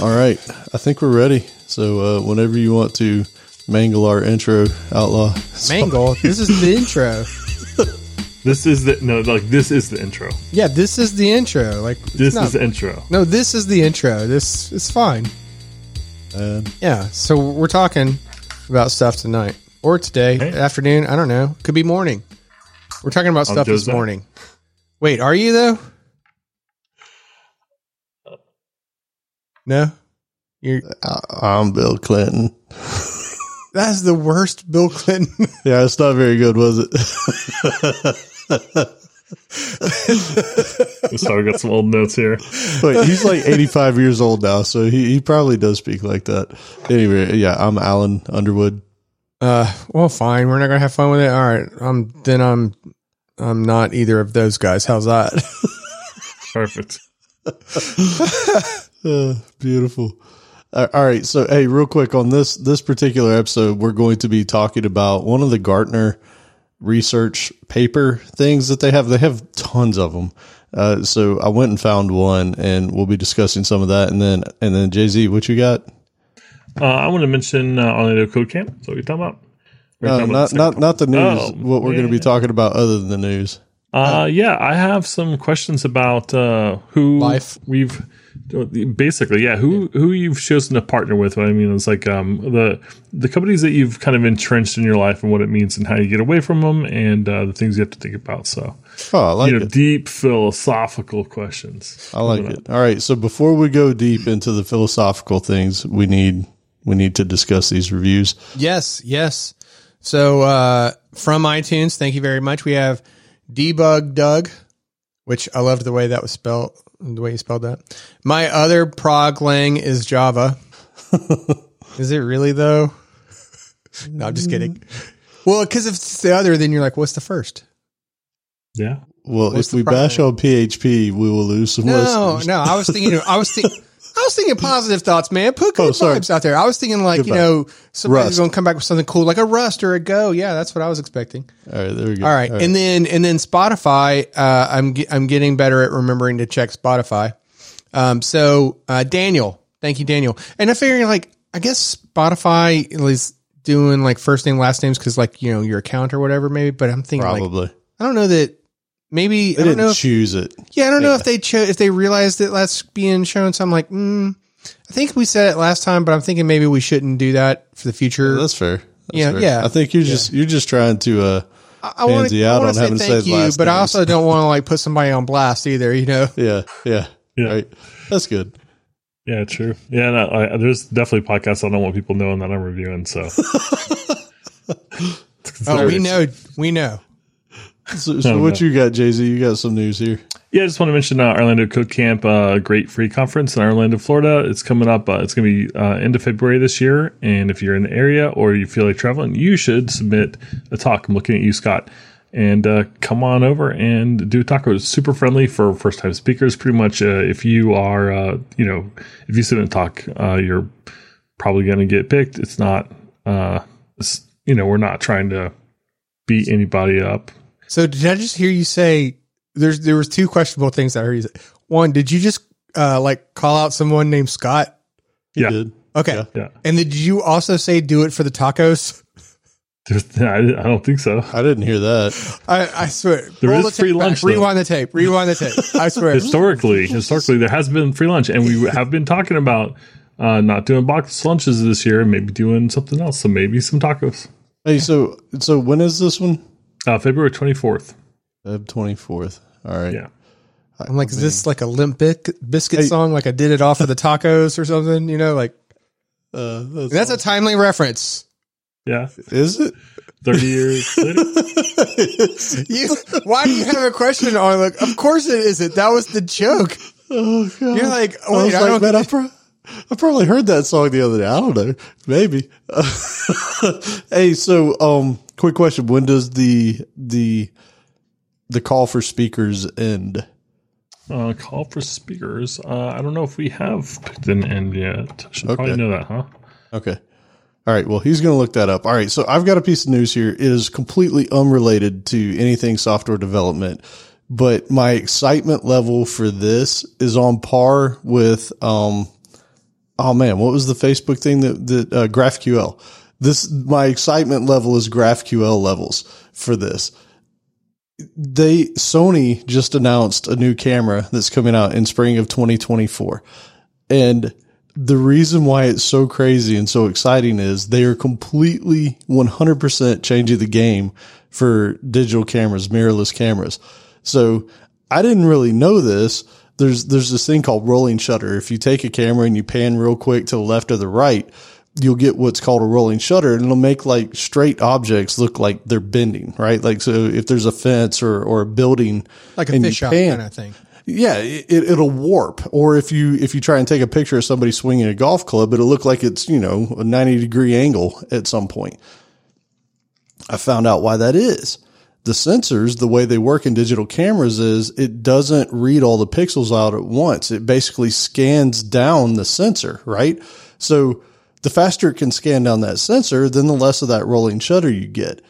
All right, I think we're ready. So uh, whenever you want to mangle our intro, outlaw. Mangle. This is the intro. This is the no, like this is the intro. Yeah, this is the intro. Like This not- is the intro. no, this is the intro. This is fine. And Yeah. So we're talking about stuff tonight or today, Hey. afternoon. I don't know. Could be morning. We're talking about stuff this morning. Wait, are you though? No. You're. I- I'm Bill Clinton. That's the worst Bill Clinton. Yeah, it's not very good, was it? So I got some old notes here. Wait, he's like 85 years old now, so he, he probably does speak like that. Anyway, yeah, I'm Allen Underwood. Uh, well, fine. We're not gonna have fun with it. All right. Um, then I'm, I'm not either of those guys. How's that? Perfect. Uh, beautiful. Uh, all right, so hey, real quick on this this particular episode, we're going to be talking about one of the Gartner research paper things that they have. They have tons of them. Uh, so I went and found one, and we'll be discussing some of that, and then and then Jay Z, what you got? Uh, I want to mention uh, Orlando Code Camp. That's what we're talking about. We're No, talking not the not not the news. Oh, what we're going to be talking about other than the news. Uh, yeah, I have some questions about uh, who Life. we've basically, yeah, who who you've chosen to partner with. What I mean it's like um, the the companies that you've kind of entrenched in your life and what it means and how you get away from them and uh, the things you have to think about. So, Oh, I like you know, it. deep philosophical questions. I like it. All right, so before we go deep into the philosophical things, we need we need to discuss these reviews. Yes, yes. So uh, from iTunes, thank you very much. We have Debug Dugg, which I loved the way that was spelled, the way you spelled that. My other prog lang is Java. is it really though? no, I'm just kidding. Well, because if it's the other, then you're like, what's the first? Yeah. Well, What's if the we bash problem? on PHP, we will lose some No, listeners. no. I was thinking. I was thinking. I was thinking positive thoughts, man. Put good Oh, sorry. vibes out there. I was thinking like Good you vibe. know somebody's going to come back with something cool, like a Rust or a Go. Yeah, that's what I was expecting. All right, there we go. All right. And then and then Spotify, uh, I'm I'm getting better at remembering to check Spotify. Um, so uh, Daniel, thank you, Daniel. And I figure like I guess Spotify is doing like first name last names because like you know your account or whatever maybe. But I'm thinking like probably I don't know that maybe they I don't didn't know. If, choose it. yeah, I don't know if they cho- if they realized that that's being shown. So I'm like, mm, I think we said it last time, but I'm thinking maybe we shouldn't do that for the future. That's fair. That's Yeah, fair. yeah. I think you're just you're just trying to. uh I, I want pansy to out I on say having thank said you, last but I also don't want to like put somebody on blast either. You know. Yeah, yeah, Yeah. Right. That's good. Yeah, true. Yeah, no, I, there's definitely podcasts I don't want people knowing that I'm reviewing. So, Oh, we know, we know. So, so Oh, what you got, Jay Z? You got some news here. yeah, I just want to mention uh, Orlando Code Camp, uh, great free conference in Orlando, Florida. It's coming up. Uh, it's going to be uh, end of February this year. And if you're in the area or you feel like traveling, you should submit a talk. I'm looking at you, Scott. And uh, come on over and do a talk. It's super friendly for first time speakers. Pretty much, uh, if you are, uh, you know, if you submit a talk, uh, you're probably going to get picked. It's not, uh, it's, you know, we're not trying to beat anybody up. So did I just hear you say there's there was two questionable things I heard you say. One, did you just uh like call out someone named Scott? He Yeah. did. Okay. Yeah. Yeah. And did you also say do it for the tacos? I, I don't think so. I didn't hear that. I, I swear. There Roll is the free lunch, though. Rewind the tape. Rewind the tape. I swear. historically, historically, there has been free lunch, and we have been talking about uh, not doing box lunches this year, and maybe doing something else. So maybe some tacos. Hey, so so when is this one? Uh, February twenty fourth. Feb twenty fourth. All right. Yeah. I'm like, is this like a Limp Bizkit Hey. song? Like I did it off of the tacos or something? You know, like Uh, that's, that's a timely reference. Yeah. is it? Thirty years later. You, why do you have a question on? Like, of course it isn't. That was the joke. Oh god. You're like, I was wait, I, like, don't. man, I, pro- I probably heard that song the other day. I don't know. Maybe. hey, so um, quick question: When does the the the call for speakers end? Uh, call for speakers. Uh, I don't know if we have picked an end yet. Should probably know that, huh? Okay. All right. Well, he's going to look that up. All right. So I've got a piece of news here. It is completely unrelated to anything software development, but my excitement level for this is on par with um, oh man, what was the Facebook thing that that uh, GraphQL? This my excitement level is GraphQL levels for this. They Sony just announced a new camera that's coming out in spring of 2024, and the reason why it's so crazy and so exciting is they are completely 100% changing the game for digital cameras, mirrorless cameras. So I didn't really know this. There's, there's this thing called rolling shutter. If you take a camera and you pan real quick to the left or the right, you'll get what's called a rolling shutter and it'll make like straight objects look like they're bending, right? Like, so if there's a fence or, or a building, Like a pan- kind of thing. yeah, it, it'll warp. Or if you if you try and take a picture of somebody swinging a golf club, it'll look like it's you know a ninety degree angle at some point. I found out why that is. The sensors, the way they work in digital cameras is it doesn't read all the pixels out at once. It basically scans down the sensor, right? So the faster it can scan down that sensor, then the less of that rolling shutter you get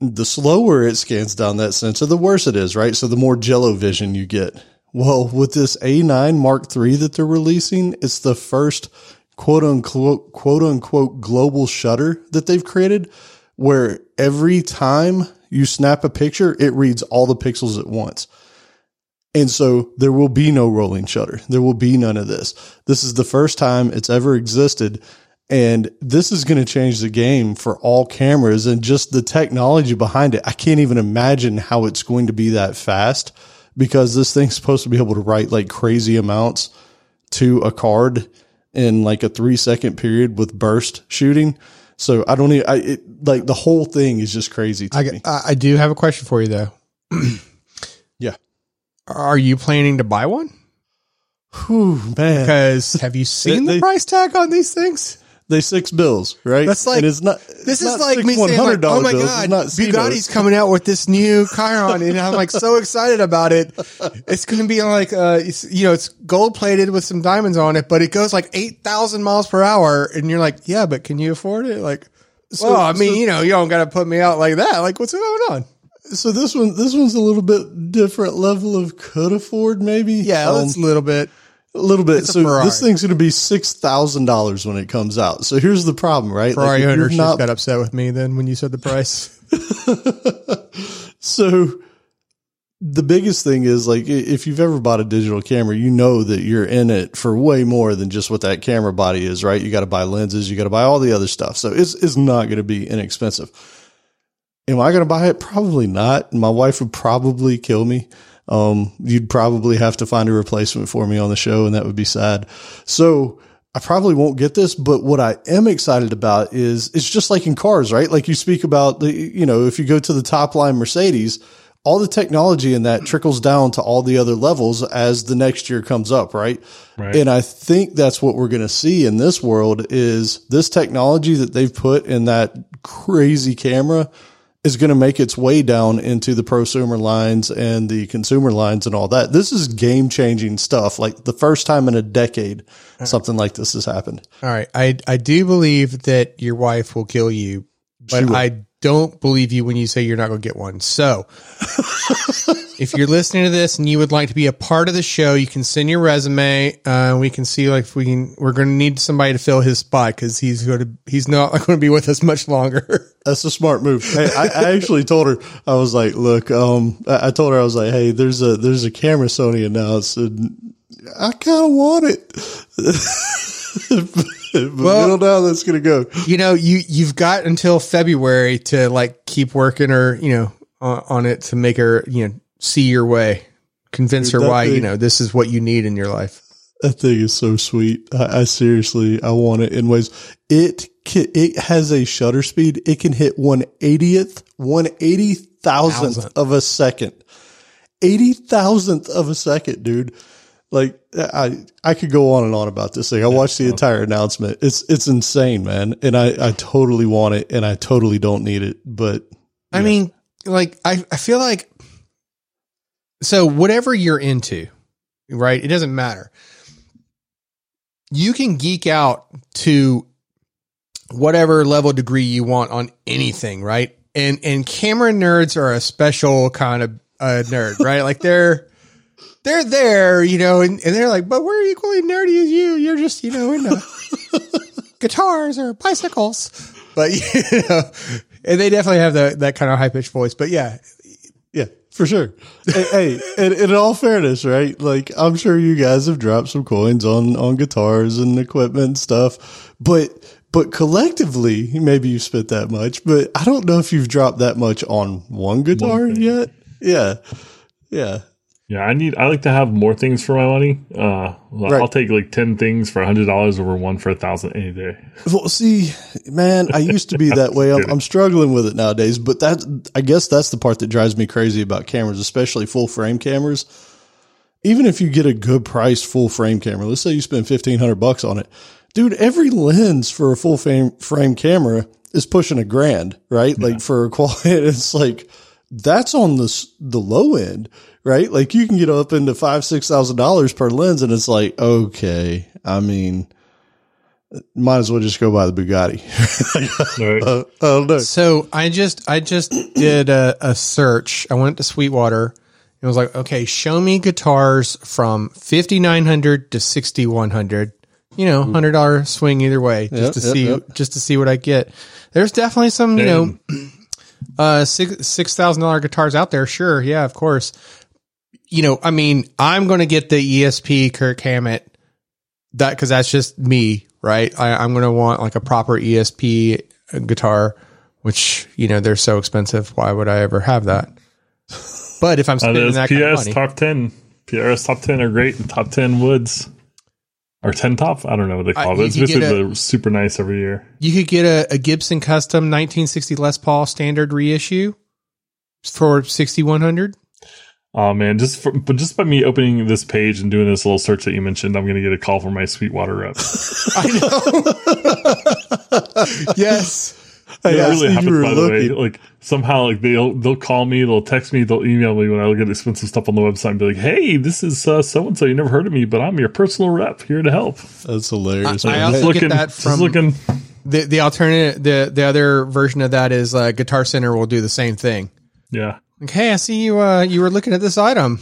the slower it scans down that sensor, the worse it is, right? So the more jello vision you get. Well, with this A9 Mark III that they're releasing, it's the first quote unquote, quote unquote global shutter that they've created where every time you snap a picture, it reads all the pixels at once. And so there will be no rolling shutter. There will be none of this. This is the first time it's ever existed. And this is going to change the game for all cameras and just the technology behind it. I can't even imagine how it's going to be that fast because this thing's supposed to be able to write like crazy amounts to a card in like a three second period with burst shooting. So I don't even, I, it, like the whole thing is just crazy to I, me. I I do have a question for you though. Yeah. Are you planning to buy one? Whew, man. Because have you seen They- the price tag on these things? They six bills, right? That's like- and it's not. This it's is not like me saying, like, $100 "Oh my bills. God, Bugatti's coming out with this new Chiron," and I'm like so excited about it. It's going to be like, uh, you know, it's gold plated with some diamonds on it, but it goes like eight thousand miles per hour, and you're like, "Yeah, but can you afford it?" Like, well, I mean, so- you know, you don't got to put me out like that. Like, what's going on? So this one, this one's a little bit different level of could afford, maybe. Yeah, Um, a little bit. A little bit. a So this thing's going to be six thousand dollars when it comes out. So here's the problem, right? Ferrari Like, if owner you're just not- got upset with me then when you said the price. So the biggest thing is like if you've ever bought a digital camera, you know that you're in it for way more than just what that camera body is, right? You got to buy lenses, you got to buy all the other stuff. So it's it's not going to be inexpensive. Am I going to buy it? Probably not. My wife would probably kill me. Um, you'd probably have to find a replacement for me on the show, and that would be sad. So I probably won't get this, but what I am excited about is it's just like in cars, right? Like you speak about the, you know, if you go to the top line Mercedes, all the technology in that trickles down to all the other levels as the next year comes up, right? Right. And I think that's what we're going to see in this world is this technology that they've put in that crazy camera is going to make its way down into the prosumer lines and the consumer lines and all that. This is game changing stuff. Like the first time in a decade, something like this has happened. All right. I I do believe that your wife will kill you, but. I don't believe you when you say you're not going to get one. So, if you're listening to this and you would like to be a part of the show, you can send your resume. Uh, we can see like if we can. We're going to need somebody to fill his spot because he's going to he's not going to be with us much longer. That's a smart move. Hey, I, I actually told her, I was like, look, um, I, I told her, I was like, Hey, there's a, there's a camera Sony announced and I kind of want it. but Well- we don't know how that's going to go. you know, you you've got until February to like keep working or you know on, on it to make her you know see your way, convince her Dude, that why you know this is what you need in your life. That thing is so sweet. I, I seriously, I want it in ways. It can, it has a shutter speed. It can hit one eightieth, one eighty Thousandth. of a second, eighty thousandth of a second, dude. Like I, I could go on and on about this thing. I watched the entire announcement. It's, it's insane, man. And I, I totally want it, and I totally don't need it. But I mean, like I, I feel like so whatever you're into, right? It doesn't matter. You can geek out to whatever level degree you want on anything, right? And and camera nerds are a special kind of uh, nerd, right? Like they're they're there, you know, and, and they're like, but we're equally nerdy as you. You're just, you know, into guitars or bicycles. But, you know, and they definitely have the, that kind of high pitched voice. But yeah, Yeah, for sure. hey, in, in all fairness, right? Like, I'm sure you guys have dropped some coins on on guitars and equipment and stuff, but but collectively, maybe you spent that much. But I don't know if you've dropped that much on one guitar One yet. Yeah, yeah. Yeah, I need. I like to have more things for my money. Uh, Right. I'll take like ten things for a hundred dollars over one for a thousand any day. Well, see, man, I used to be that way. I'm, I'm struggling with it nowadays, but that I guess that's the part that drives me crazy about cameras, especially full frame cameras. Even if you get a good price full frame camera, let's say you spend fifteen hundred bucks on it, dude. Every lens for a full frame frame camera is pushing a grand, right? Like for a quality, it's like that's on the the low end, right? Like you can get up into five six thousand dollars per lens, and it's like okay, I mean might as well just go buy the Bugatti. Right. uh, I don't know. So I just I just did a, a search. I went to Sweetwater. It was like, okay, show me guitars from fifty nine hundred to sixty one hundred. You know, hundred dollar swing either way, just Yep, to yep, see yep. just to see what I get. There's definitely some, you know, uh six six thousand dollar guitars out there. Sure, yeah, of course. You know, I mean, I'm going to get the ESP Kirk Hammett that because that's just me, right? I, I'm going to want like a proper ESP guitar, which you know they're so expensive. Why would I ever have that? But if I'm Uh, spending those that kind of PS money, top ten. PRS top ten are great. and Top ten woods or ten top. I don't know what they call Uh, it. It's basically the super nice every year. you could get a, a Gibson custom 1960 Les Paul standard reissue for 6100. Oh man, just for, but just by me opening this page and doing this little search that you mentioned, I'm gonna get a call from my Sweetwater rep. I know. yes. Hey, it really happens were by the way. Like somehow, like they'll they'll call me, they'll text me, they'll email me when I look at expensive stuff on the website and be like, "Hey, this is so and so. You never heard of me, but I'm your personal rep here to help." That's hilarious. I- I also Hey, get looking, that from- looking. The the alternative the the other version of that is uh, Guitar Center will do the same thing. Yeah, Like, hey, I see you. Uh, you were looking at this item.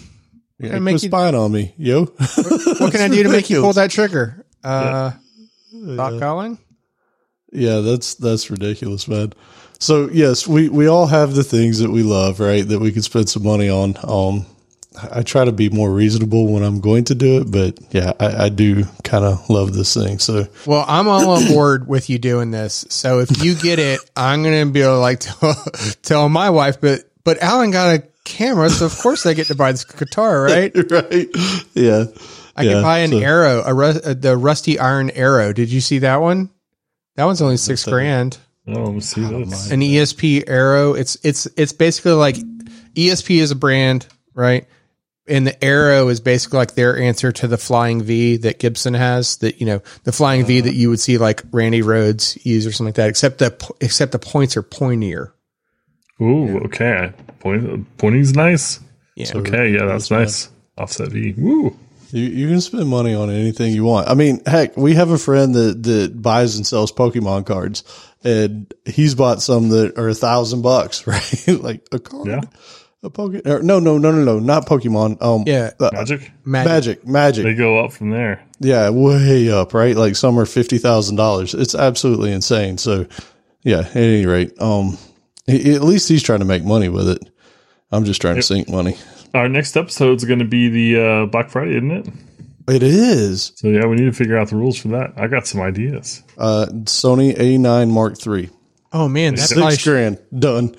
yeah, gonna quit make you- spying on me, yo. What can I do to make you pull that trigger? Uh, stop calling. Yeah, that's that's ridiculous, man. So yes, we we all have the things that we love, right? That we can spend some money on. Um, I try to be more reasonable when I'm going to do it, but yeah, I, I do kind of love this thing. So Well, I'm all on board with you doing this. So if you get it, I'm gonna be able to like tell, tell my wife. But but Allen got a camera, so of course I get to buy this guitar, right? right, yeah, I Yeah, could buy an so- arrow, a rus- uh, the rusty iron arrow. Did you see that one? That one's only six grand. oh, see this. An ESP arrow. It's it's it's basically like ESP is a brand, right? And the arrow is basically like their answer to the flying V that Gibson has. That you know, the flying V that you would see like Randy Rhoads use or something like that. Except the except the points are pointier. Ooh, okay. Point, pointing's nice. Yeah. Okay, yeah, that's nice. Offset V. Woo. You, you can spend money on anything you want. I mean, heck, we have a friend that, that buys and sells Pokemon cards and he's bought some that are a thousand bucks, right? like a card, Yeah. a Pokemon. No, no, no, no, no, not Pokemon. Um, Yeah. uh, Magic. Magic. magic, magic. They go up from there. Yeah, way up, right? Like some are fifty thousand dollars. It's absolutely insane. So, yeah. At any rate, um, he, at least he's trying to make money with it. I'm just trying to sink money. Our next episode is going to be the uh, Black Friday, isn't it? It is So yeah, we need to figure out the rules for that. I got some ideas. uh, Sony A9 Mark III, Oh man, that's six probably, grand done.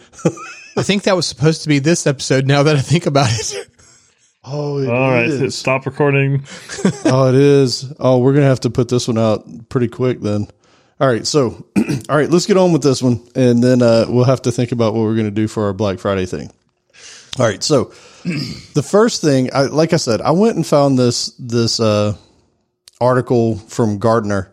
I think that was supposed to be this episode. Now that I think about it, Oh, it All right, hit is. stop recording. oh, it is. Oh, we're gonna have to put this one out pretty quick then. All right, so all right, let's get on with this one, and then uh, we'll have to think about what we're gonna do for our Black Friday thing. All right, so the first thing, I, like I said, I went and found this this uh, article from Gartner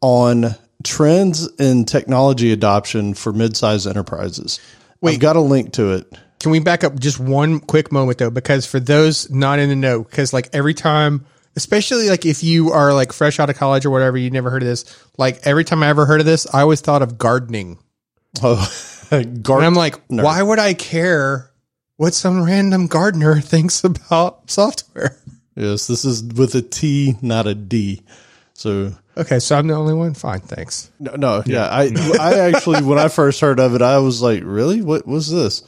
on trends in technology adoption for mid-sized enterprises. Wait. I've got a link to it. Can we back up just one quick moment though? Because for those not in the know, because like every time, especially like if you are like fresh out of college or whatever, you never heard of this. Like every time I ever heard of this, I always thought of gardening. Oh, And Gard- I'm like, why would I care what some random gardener thinks about software. Yes, this is with a T, not a D. So Okay, so I'm the only one. Fine, thanks. no, no yeah, I I actually when I first heard of it, I was like, really, what was this?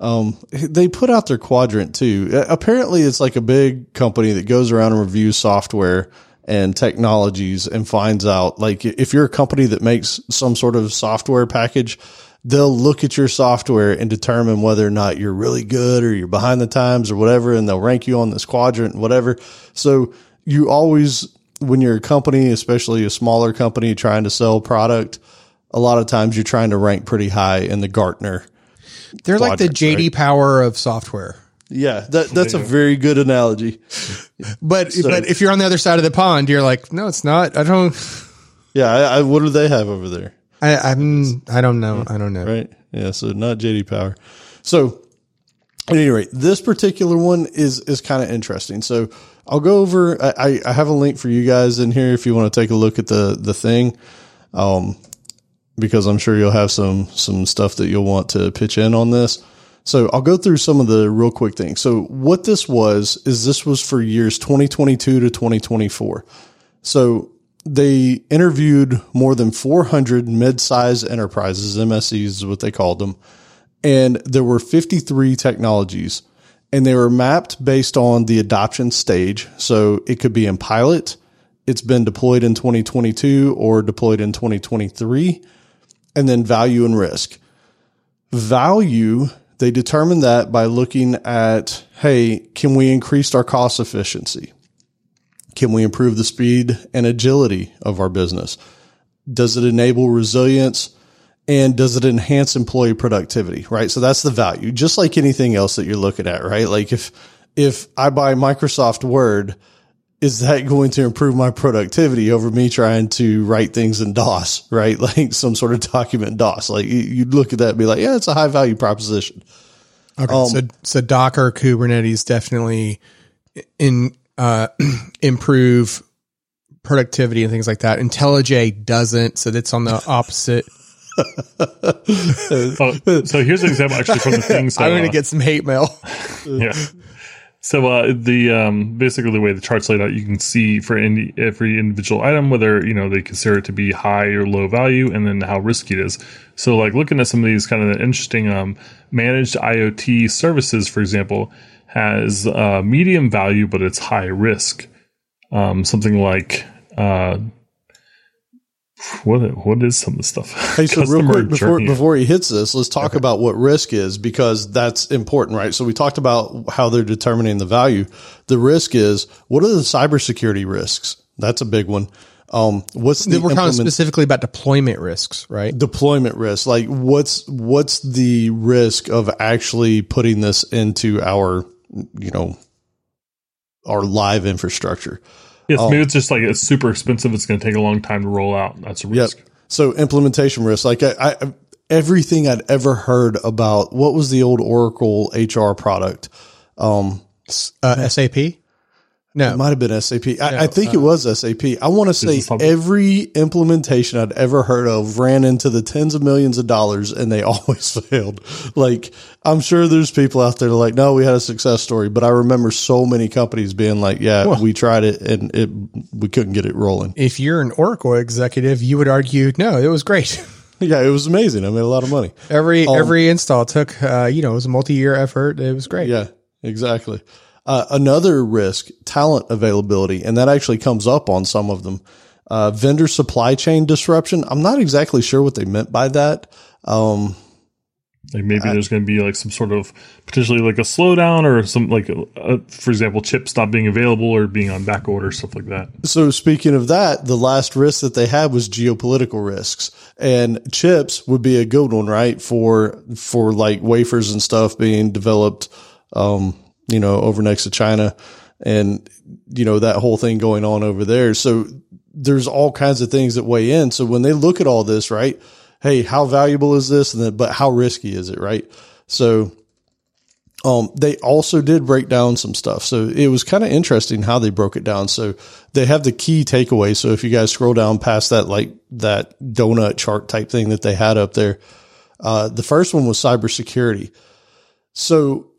Um, they put out their quadrant too. Uh, Apparently, it's like a big company that goes around and reviews software and technologies and finds out like if you're a company that makes some sort of software package, they'll look at your software and determine whether or not you're really good or you're behind the times or whatever, and they'll rank you on this quadrant, and whatever. So you always, when you're a company, especially a smaller company trying to sell product, a lot of times you're trying to rank pretty high in the Gartner. They're like the JD Power of software. Yeah, that, that's a very good analogy. But but if you're on the other side of the pond, you're like, no, it's not. I don't. Yeah, I, I, what do they have over there? I, I'm. I don't know. I don't know. right? Yeah, so not JD Power. So at any rate, this particular one is is kind of interesting. So I'll go over. I, I have a link for you guys in here if you want to take a look at the the thing, um, because I'm sure you'll have some some stuff that you'll want to pitch in on this. So I'll go through some of the real quick things. So what this was is this was for years 2022 to 2024. So they interviewed more than 400 mid-sized enterprises, MSEs is what they called them, and there were 53 technologies, and they were mapped based on the adoption stage. So it could be in pilot, it's been deployed in 2022 or deployed in 2023, and then value and risk. Value, they determined that by looking at, hey, can we increase our cost efficiency? Can we improve the speed and agility of our business? Does it enable resilience? And does it enhance employee productivity? Right. So that's the value, just like anything else that you're looking at, right? Like if, if I buy Microsoft Word, is that going to improve my productivity over me trying to write things in DOS, right? Like some sort of document DOS. Like you- you'd look at that and be like, yeah, it's a high value proposition. Okay, so um, so Docker Kubernetes definitely in uh, improve productivity and things like that. IntelliJ doesn't, so that's on the opposite. Oh, so here's an example actually from the thing. So, I'm going uh, to get some hate mail. yeah. So uh, the um, basically the way the chart's laid out, you can see for any, every individual item whether you know they consider it to be high or low value, and then how risky it is. So like looking at some of these kind of interesting um, managed IoT services, for example, has uh, medium value but it's high risk. Um, something like uh, what what is some of the stuff? Hey, so real quick before journey. before he hits this, let's talk about what risk is because that's important, right? So we talked about how they're determining the value. The risk is what are the cybersecurity risks? That's a big one. Um, what's the We're talking implement- specifically about deployment risks, right? deployment risk? Like what's what's the risk of actually putting this into our you know our live infrastructure? Yes, Oh. maybe it's just like it's super expensive. It's going to take a long time to roll out. That's a risk. So implementation risk, like I, I, everything I'd ever heard about, what was the old Oracle HR product? Um, Uh, SAP? No, it might have been SAP. I, I think it was SAP. I want to say every implementation I'd ever heard of ran into the tens of millions of dollars and they always failed. Like, I'm sure there's people out there like, no, we had a success story, but I remember so many companies being like, yeah, we tried it and it, we couldn't get it rolling. if you're an Oracle executive, you would argue, no, it was great. Yeah, it was amazing. I made a lot of money. every every install took, uh, you know, it was a multi-year effort. It was great. Yeah, exactly. Uh, another risk, talent availability, and that actually comes up on some of them. Uh, vendor supply chain disruption. I'm not exactly sure what they meant by that. Um, Like maybe there's going to be like some sort of potentially like a slowdown or some like, uh, for example, chips not being available or being on back order, stuff like that. so speaking of that, the last risk that they had was geopolitical risks, and chips would be a good one, right? For for like wafers and stuff being developed, um, you know, over next to China, and you know that whole thing going on over there. So there's all kinds of things that weigh in. So when they look at all this, right? Hey, how valuable is this? And then, but how risky is it, right? So, um, they also did break down some stuff. So it was kind of interesting how they broke it down. So they have the key takeaway. So if you guys scroll down past that, like that donut chart type thing that they had up there, uh, the first one was cybersecurity. So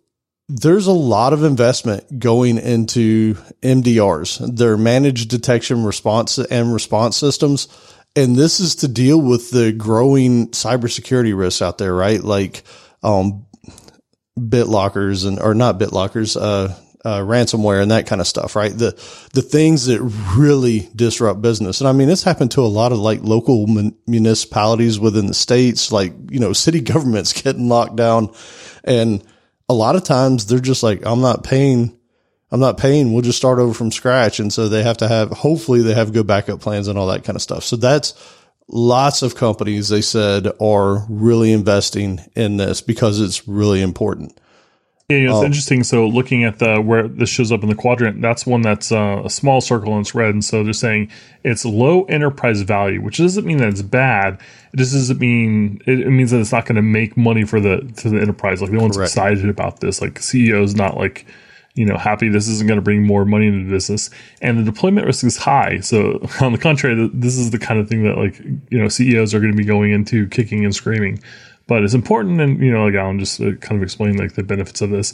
there's a lot of investment going into MDRs, their managed detection response and response systems. And this is to deal with the growing cybersecurity risks out there, right? Like, um, BitLockers and, or not BitLockers, uh, uh, ransomware and that kind of stuff, right? The the things that really disrupt business, and I mean, this happened to a lot of like local mun- municipalities within the states, like you know, city governments getting locked down, and a lot of times they're just like, I'm not paying, I'm not paying. We'll just start over from scratch, and so they have to have, hopefully, they have good backup plans and all that kind of stuff. So that's lots of companies they said are really investing in this because it's really important. Yeah, you know, it's oh. interesting. So looking at the where this shows up in the quadrant, that's one that's uh, a small circle and it's red. And so they're saying it's low enterprise value, which doesn't mean that it's bad. It just doesn't mean it, it means that it's not going to make money for the for the enterprise. Like no one's Correct. excited about this. Like CEO's not like you know happy this isn't going to bring more money into the business and the deployment risk is high so on the contrary this is the kind of thing that like you know ceos are going to be going into kicking and screaming but it's important, and you know, like Allen just uh, kind of explained like the benefits of this.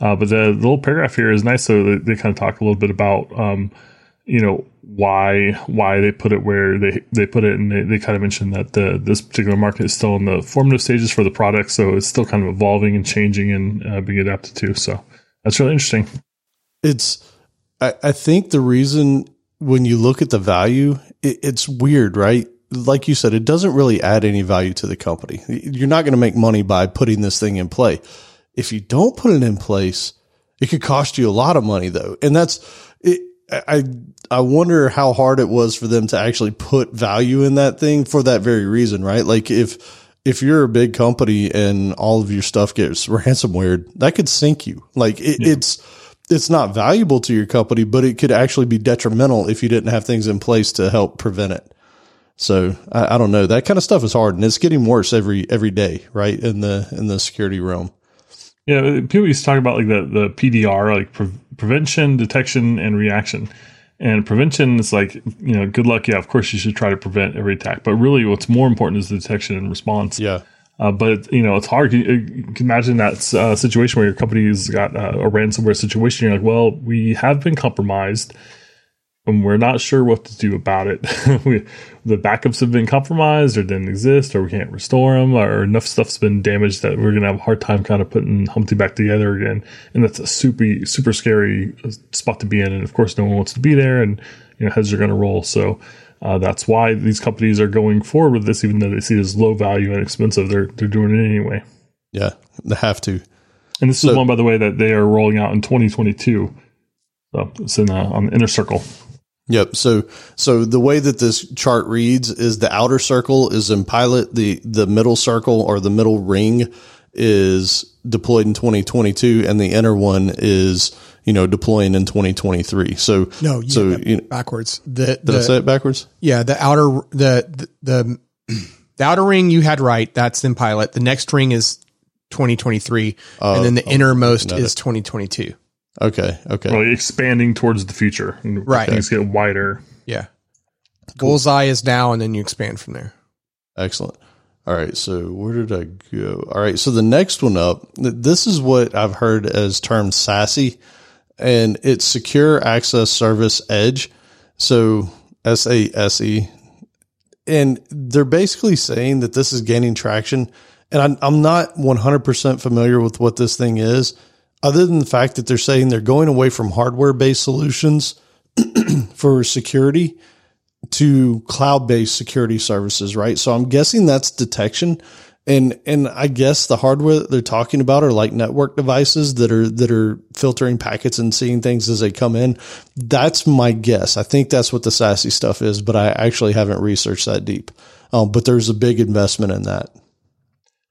Uh, but the, the, little paragraph here is nice, so they, they kind of talk a little bit about, um, you know, why why they put it where they they put it, and they, they kind of mentioned that the this particular market is still in the formative stages for the product, so it's still kind of evolving and changing and uh, being adapted to. So that's really interesting. It's I, I think the reason when you look at the value, it, it's weird, right? like you said, it doesn't really add any value to the company. You're not going to make money by putting this thing in play. If you don't put it in place, it could cost you a lot of money though. And that's, I, I wonder how hard it was for them to actually put value in that thing for that very reason, right? Like if, if you're a big company and all of your stuff gets ransomware, that could sink you. Like it, yeah. it's, it's not valuable to your company, but it could actually be detrimental if you didn't have things in place to help prevent it. So I, I, don't know. That kind of stuff is hard, and it's getting worse every every day, right? In the in the security realm. Yeah, people used to talk about like the the PDR, like pre- prevention, detection, and reaction. And prevention is like you know, good luck. Yeah, of course you should try to prevent every attack, but really, what's more important is the detection and response. Yeah. Uh, but you know it's hard. You, you can imagine that uh, situation where your company's got uh, a ransomware situation. You're like, well, we have been compromised and we're not sure what to do about it. we, the backups have been compromised or didn't exist, or we can't restore them, or enough stuff's been damaged that we're going to have a hard time kind of putting Humpty back together again. And that's a super, super scary uh, spot to be in. And of course, no one wants to be there, and you know heads are going to roll. So uh, that's why these companies are going forward with this, even though they see it as low value and expensive. They're they're doing it anyway. Yeah, they have to. And this so, is one, by the way, that they are rolling out in 2022. So it's in uh, on the inner circle. Yep. So, so the way that this chart reads is the outer circle is in pilot. The, the middle circle or the middle ring is deployed in 2022 and the inner one is, you know, deploying in 2023. So, no, you so you know, backwards. The, did the, I say it backwards? Yeah. The outer, the, the, the, the outer ring you had right. That's in pilot. The next ring is 2023 uh, and then the oh, innermost is 2022. Okay. Okay. Really expanding towards the future. Right. Things get wider. Yeah. Cool. Bullseye is now, and then you expand from there. Excellent. All right. So where did I go? All right. So the next one up, this is what I've heard as termed SASE, and it's Secure Access Service Edge. So S A S E. And they're basically saying that this is gaining traction. And I'm, I'm not 100% familiar with what this thing is other than the fact that they're saying they're going away from hardware based solutions for security to cloud based security services, right? So I'm guessing that's detection. And, and I guess the hardware that they're talking about are like network devices that are, that are filtering packets and seeing things as they come in. That's my guess. I think that's what the sassy stuff is, but I actually haven't researched that deep. Um, but there's a big investment in that.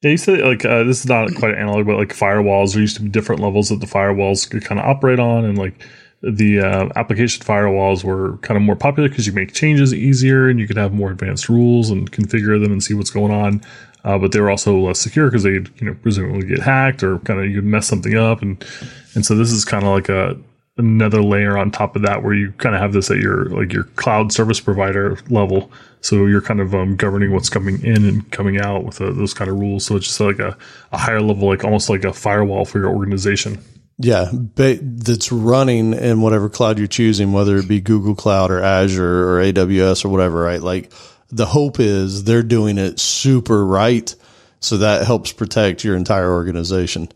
Yeah, you said like uh, this is not quite analog, but like firewalls. There used to be different levels that the firewalls could kind of operate on, and like the uh, application firewalls were kind of more popular because you make changes easier and you could have more advanced rules and configure them and see what's going on. Uh, but they were also less secure because they you know presumably get hacked or kind of you mess something up, and and so this is kind of like a another layer on top of that where you kind of have this at your like your cloud service provider level so you're kind of um, governing what's coming in and coming out with uh, those kind of rules so it's just like a, a higher level like almost like a firewall for your organization Yeah, ba- that's running in whatever cloud you're choosing, whether it be Google Cloud or Azure or AWS or whatever, right? Like the hope is they're doing it super right. So that helps protect your entire organization.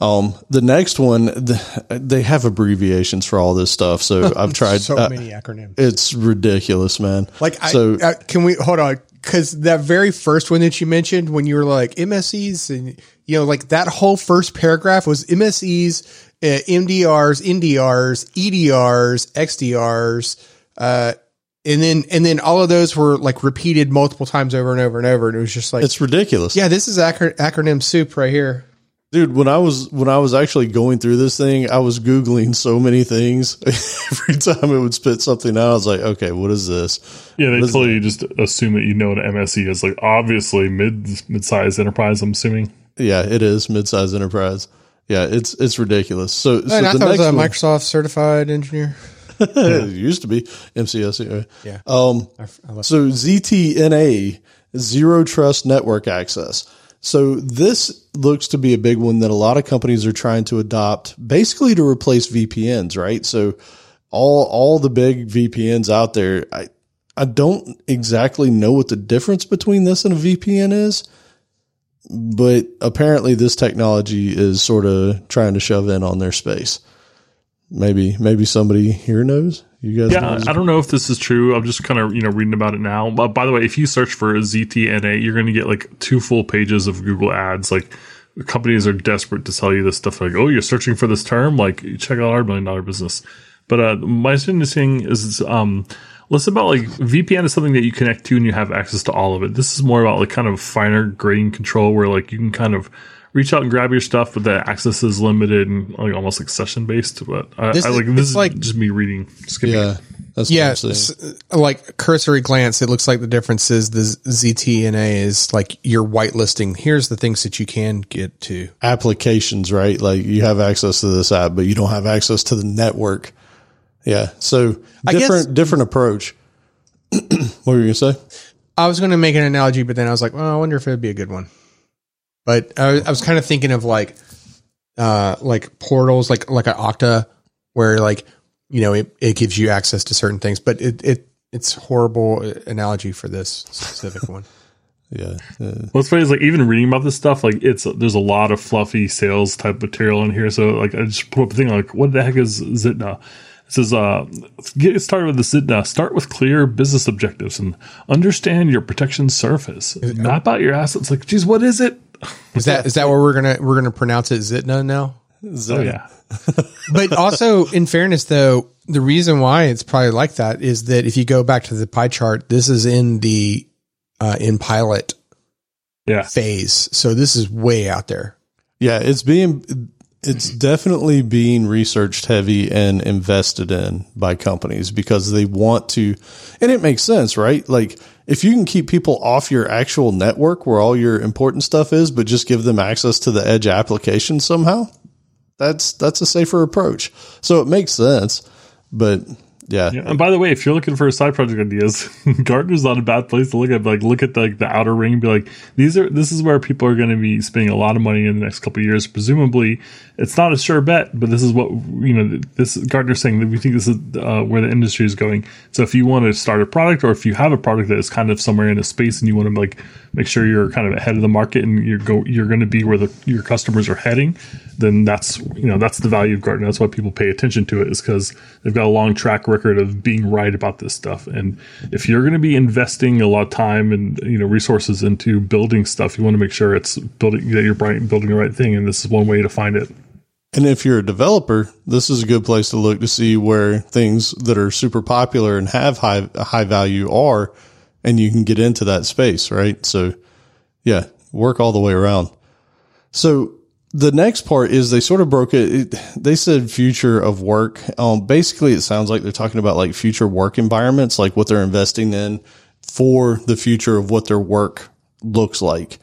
Um, the next one, the, they have abbreviations for all this stuff. So I've tried. So uh, many acronyms. it's ridiculous, man. Like, I, so uh, can we hold on? Because that very first one that you mentioned, when you were like MSEs, and you know, like that whole first paragraph was MSEs, uh, MDRs, NDRs, EDRs, XDRs, uh, and then and then all of those were like repeated multiple times over and over and over, and it was just like, it's ridiculous. yeah, this is acro- acronym soup right here. Dude, when I was when I was actually going through this thing, I was googling so many things. Every time it would spit something out, I was like, "Okay, what is this?" Yeah, they What is totally just assume that you know what MSE is. Like obviously mid mid sized enterprise. I'm assuming. Yeah, it is mid-sized enterprise. Yeah, it's it's ridiculous. So, so and I the thought it was a one, Microsoft certified engineer. it used to be MCS. anyway. Yeah. Um, I, I love so ZTNA, zero trust network access. So this looks to be a big one that a lot of companies are trying to adopt, basically to replace VPNs, right? So all all the big VPNs out there, I I don't exactly know what the difference between this and a VPN is, but apparently this technology is sort of trying to shove in on their space. Maybe maybe somebody here knows. You guys, Yeah? I don't know if this is true. I'm just kind of you know reading about it now. But by the way, if you search for ZTNA, you're going to get like two full pages of Google ads. Like companies are desperate to sell you this stuff. Like, oh, you're searching for this term. Like, check out our million dollar business. But uh, my interesting is um, less about like VPN is something that you connect to and you have access to all of it. This is more about like kind of finer grain control where like you can kind of reach out and grab your stuff, but the access is limited and like almost like session based. But I, This I is- like this is like- just me reading, skipping. yeah, that's Yeah, what I'm saying. like cursory glance, it looks like the difference is the ZTNA is like you're whitelisting. Here's the things that you can get to. applications, right? Like you have access to this app, but you don't have access to the network. Yeah. So different, guess- different approach. what were you gonna say? I was going to make an analogy, but then I was like, well, I wonder if it'd be a good one. But I was, I was kind of thinking of like, uh, like portals, like like an Okta, where like you know it, it gives you access to certain things, but it it it's horrible analogy for this specific one. Yeah. Uh, What's funny is like even reading about this stuff, like it's there's a lot of fluffy sales type material in here. So like I just put up a thing like, what the heck is Zitna? It says, uh, get started with the Zitna. Start with clear business objectives and understand your protection surface. Map out your assets. Like, geez, what is it? Is that is that what we're gonna we're gonna pronounce it Zitna now? Oh yeah, but also in fairness though the reason why it's probably like that is that if you go back to the pie chart this is in the uh, in pilot yeah. phase so this is way out there yeah. It's being, it's definitely being researched heavy and invested in by companies because they want to, and it makes sense, right? Like if you can keep people off your actual network where all your important stuff is, but just give them access to the edge application somehow, that's, that's a safer approach. So it makes sense, but yeah. And by the way, if you're looking for side project ideas, Gartner's not a bad place to look at. Like, look at the, like the outer ring and be like, these are this is where people are going to be spending a lot of money in the next couple years. Presumably, it's not a sure bet, but this is what you know. This Gartner's saying that we think this is uh, where the industry is going. So, if you want to start a product, or if you have a product that is kind of somewhere in a space, and you want to like make sure you're kind of ahead of the market and you're go you're going to be where the your customers are heading, then that's you know that's the value of Gartner. That's why people pay attention to it is because they've got a long track record of being right about this stuff. And if you're going to be investing a lot of time and you know resources into building stuff, you want to make sure it's building that you're bright building the right thing. And this is one way to find it. And if you're a developer, this is a good place to look to see where things that are super popular and have high high value are, and you can get into that space, right? So, yeah, work all the way around. So the next part is they sort of broke it. they said future of work. Um, basically, it sounds like they're talking about like future work environments, like what they're investing in for the future of what their work looks like.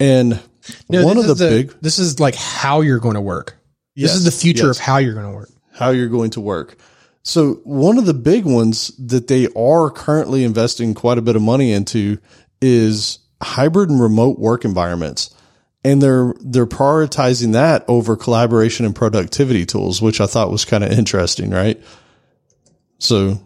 And No, one of the, is big this is like how you're going to work this is the future yes. of how you're going to work how you're going to work. So one of the big ones that they are currently investing quite a bit of money into is hybrid and remote work environments. And they're they're prioritizing that over collaboration and productivity tools, which I thought was kind of interesting, right? So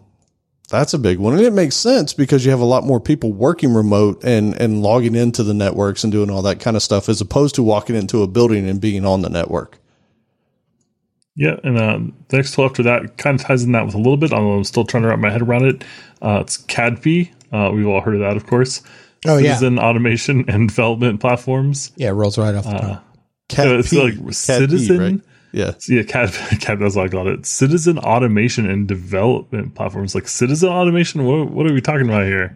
that's a big one. And it makes sense because you have a lot more people working remote and, and logging into the networks and doing all that kind of stuff as opposed to walking into a building and being on the network. Yeah, and uh, the next tool after that kind of ties in that with a little bit, although I'm still trying to wrap my head around it. Uh, it's CADP. Uh, we've all heard of that, of course. Oh, yeah. Citizen automation and development platforms. Yeah, it rolls right off the Uh, top. Cat it's P. like Cat P, citizen. right? Yeah. Yeah, CAD, CAD, that's what I called it. Citizen automation and development platforms. Like citizen automation, what, what are we talking about here?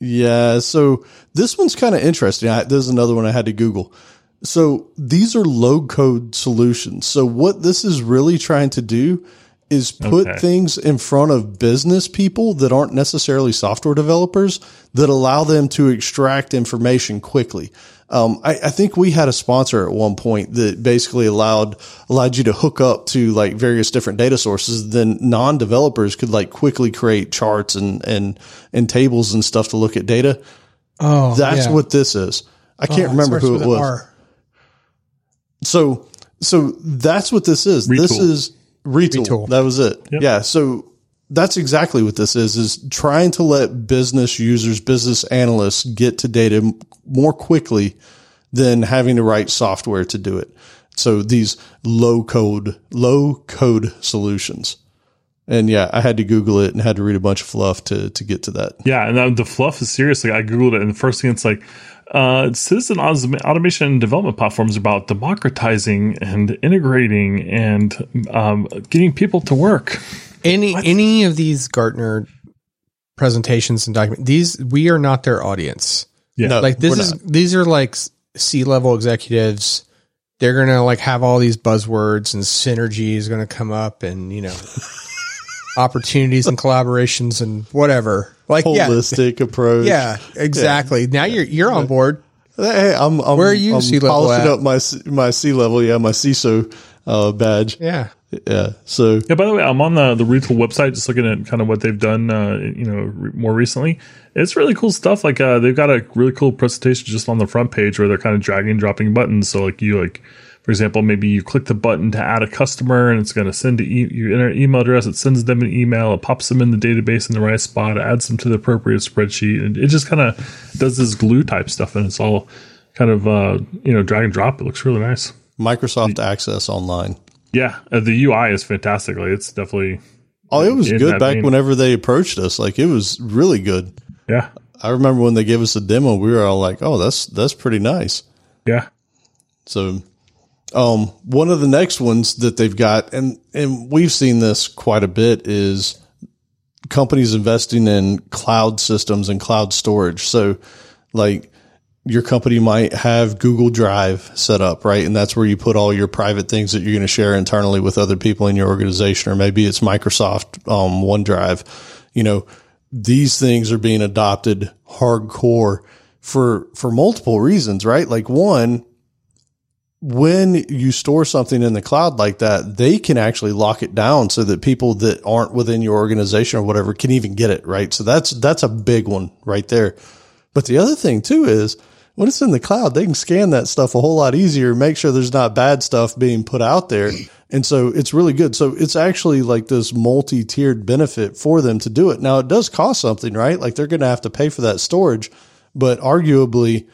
Yeah. So this one's kind of interesting. I, there's another one I had to Google. So these are low code solutions. So what this is really trying to do is put Okay. things in front of business people that aren't necessarily software developers that allow them to extract information quickly. Um, I, I think we had a sponsor at one point that basically allowed allowed you to hook up to like various different data sources. Then non developers could like quickly create charts and and and tables and stuff to look at data. Oh, That's yeah. what this is. I can't Oh, remember who it was. R. So, so that's what this is. This is retool. Retool. That was it. Yep. Yeah. So that's exactly what this is, is trying to let business users, business analysts get to data more quickly than having to write software to do it. So these low code, low code solutions. And yeah, I had to Google it and had to read a bunch of fluff to, to get to that. Yeah, and uh, the fluff is serious. Like I googled it, and the first thing it's like, uh, citizen automation and development platforms are about democratizing and integrating and um, getting people to work. Any any of these Gartner presentations and documents, these we are not their audience. Yeah. No, like this we're is not. these are like C level executives. They're gonna like have all these buzzwords and synergy is gonna come up and you know opportunities and collaborations and whatever. Like yeah, holistic approach. yeah, exactly. Now you're you're on board. Hey, I'm, I'm Where are you I'm sea-level polishing at? up my C- my sea level. Yeah, my CISO uh, badge. Yeah. Yeah. So Yeah. By the way, I'm on the the Retool website, just looking at kind of what they've done. Uh, you know, re- more recently, it's really cool stuff. Like uh, they've got a really cool presentation just on the front page where they're kind of dragging and dropping buttons. So like you like. For example, maybe you click the button to add a customer and it's going to send e- you enter an email address. It sends them an email. It pops them in the database in the right spot, adds them to the appropriate spreadsheet. And it just kind of does this glue type stuff. And it's all kind of, uh, you know, drag and drop. It looks really nice. Microsoft Access Online. Yeah. Uh, the UI is fantastic. Like it's definitely, Oh, it was good back vein. whenever they approached us. Like it was really good. yeah. I remember when they gave us a demo, we were all like, "Oh, that's that's pretty nice." Yeah. So, um, one of the next ones that they've got, and and we've seen this quite a bit, is companies investing in cloud systems and cloud storage. So, like your company might have Google Drive set up, right? And that's where you put all your private things that you're going to share internally with other people in your organization, or maybe it's Microsoft um, OneDrive. You know, these things are being adopted hardcore for for multiple reasons, right? Like one, when you store something in the cloud like that, they can actually lock it down so that people that aren't within your organization or whatever can even get it, right? So that's that's a big one right there. But the other thing too is when it's in the cloud, they can scan that stuff a whole lot easier, make sure there's not bad stuff being put out there. And so it's really good. So it's actually like this multi-tiered benefit for them to do it. Now it does cost something, right? Like they're going to have to pay for that storage, but arguably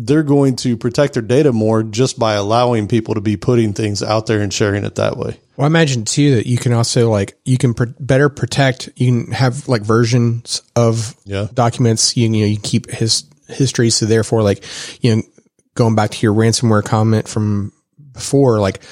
they're going to protect their data more just by allowing people to be putting things out there and sharing it that way. Well, I imagine too that you can also like you can pr- better protect. You can have like versions of Yeah. documents. You, you know you keep his history, so therefore, like you know, going back to your ransomware comment from before, like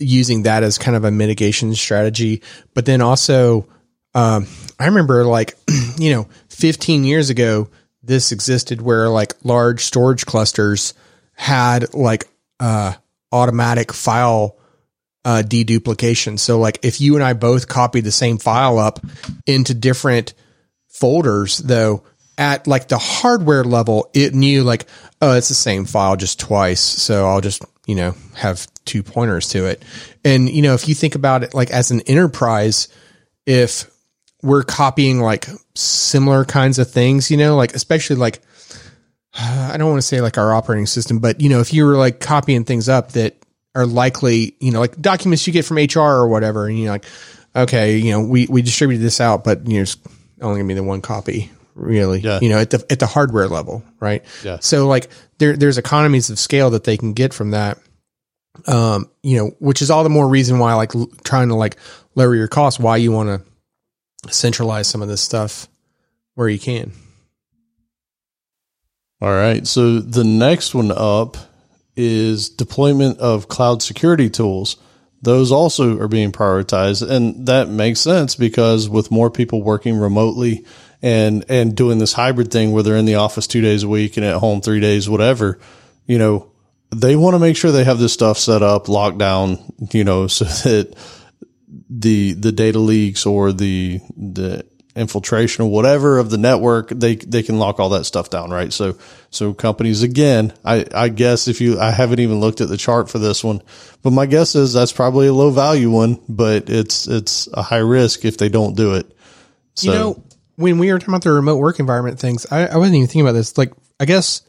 using that as kind of a mitigation strategy. But then also, um, I remember like you know, 15 years ago, this existed where like large storage clusters had like uh automatic file uh, deduplication. So like if you and I both copied the same file up into different folders though, at like the hardware level, it knew like, oh, it's the same file just twice. So I'll just, you know, have two pointers to it. And, you know, if you think about it like as an enterprise, if we're copying like similar kinds of things, you know, like especially like I don't want to say like our operating system, but you know, if you were like copying things up that are likely, you know, like documents you get from HR or whatever, and you're like, okay, you know, we, we distributed this out, but you know, it's only gonna be the one copy, really, Yeah. you know, at the, at the hardware level, right? Yeah. So like there, there's economies of scale that they can get from that. Um, you know, which is all the more reason why like l- trying to like lower your costs, why you want to centralize some of this stuff where you can. All right. So the next one up is deployment of cloud security tools. Those also are being prioritized, and that makes sense because with more people working remotely and and doing this hybrid thing where they're in the office two days a week and at home three days, whatever, you know, they want to make sure they have this stuff set up, locked down, you know, so that the the data leaks or the the infiltration or whatever of the network they they can lock all that stuff down right so so companies again i i guess if you i haven't even looked at the chart for this one but my guess is that's probably a low value one but it's it's a high risk if they don't do it so you know, when we were talking about the remote work environment things, I, I wasn't even thinking about this. Like, I guess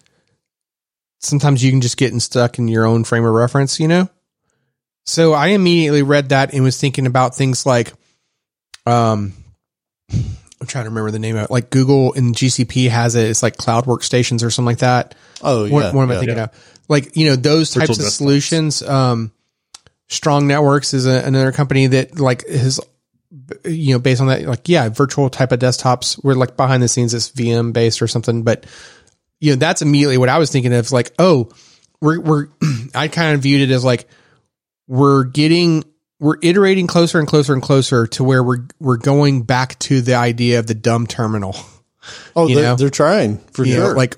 sometimes you can just get stuck in your own frame of reference, you know? So I immediately read that and was thinking about things like, um, I'm trying to remember the name of it. Like Google and GCP has it. It's like cloud workstations or something like that. oh What, yeah what am I yeah. thinking of? Like, you know, those types of solutions. Um, Strong Networks is a, another company that like has, you know, based on that, like, yeah, virtual type of desktops where like behind the scenes it's VM based or something. But, you know, that's immediately what I was thinking of. Like, oh, we're, we're, I kind of viewed it as like, we're getting, we're iterating closer and closer and closer to where we're, we're going back to the idea of the dumb terminal oh you they're, know? they're trying for you know, sure like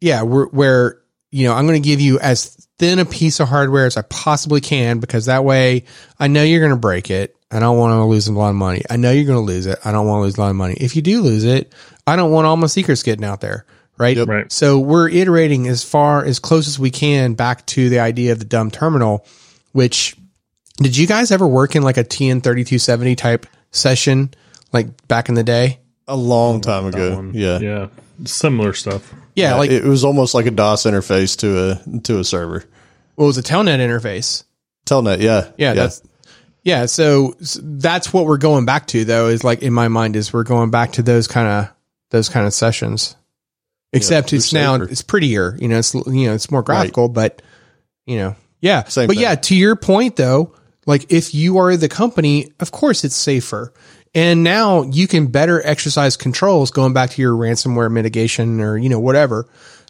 yeah, we're, where you know I'm going to give you as thin a piece of hardware as I possibly can because that way I know you're going to break it. I don't want to lose a lot of money. I know you're going to lose it. I don't want to lose a lot of money. If you do lose it, I don't want all my secrets getting out there. Right. Yep. Right. So we're iterating as far as close as we can back to the idea of the dumb terminal, which did you guys ever work in like a TN thirty two seventy type session like back in the day? a long time ago yeah Yeah. Similar stuff. Yeah, like it was almost like a dos interface to a to a server what was a telnet interface? telnet yeah Yeah, that's yeah. So s- that's what we're going back to, though. Is like in my mind is we're going back to those kind of those kind of sessions. Except they're it's now it's prettier, you know. It's you know it's more graphical, but you know, yeah. Same but thing. yeah, to your point though, like if you are the company, of course it's safer. And now you can better exercise controls going back to your ransomware mitigation or, you know, whatever.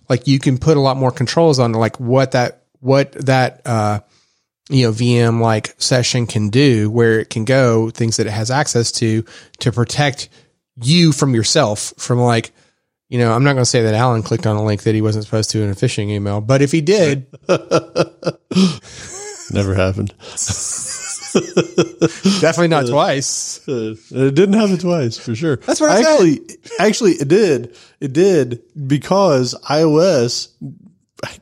Like you can put a lot more controls on like what that, what that, uh, you know, VM like session can do, where it can go, things that it has access to, to protect you from yourself from like, you know, I'm not going to say that Allen clicked on a link that he wasn't supposed to in a phishing email, but if he did, never happened definitely not twice. Uh, it didn't happen twice for sure. That's what I actually, actually, it did. It did because iOS.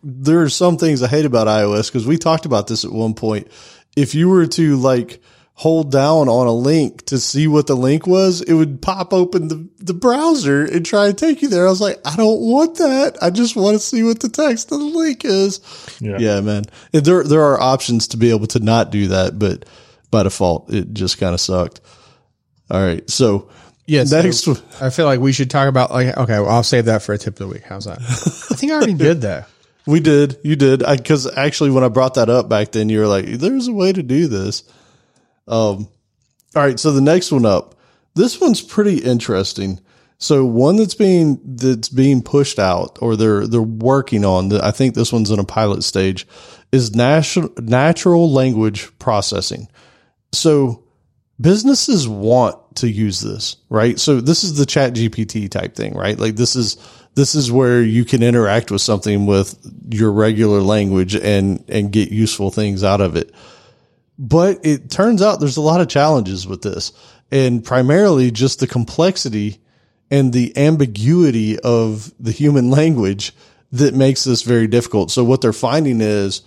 There are some things I hate about iOS because we talked about this at one point. If you were to like hold down on a link to see what the link was, it would pop open the, the browser and try and take you there. I was like, I don't want that. I just want to see what the text of the link is. Yeah. Yeah, man. And There there are options to be able to not do that, but by default, it just kind of sucked. All right, so Yes. next, so I feel like we should talk about like okay, well, I'll save that for a tip of the week. How's that? I think I already did that. we did, you did, because actually, when I brought that up back then, you were like, "There's a way to do this." Um, all right, so the next one up, this one's pretty interesting. So one that's being that's being pushed out, or they're they're working on. I think this one's in a pilot stage, is natural natural language processing. So businesses want to use this, right? So this is the chat GPT type thing, right? Like this is, this is where you can interact with something with your regular language and, and get useful things out of it. But it turns out there's a lot of challenges with this and primarily just the complexity and the ambiguity of the human language that makes this very difficult. So what they're finding is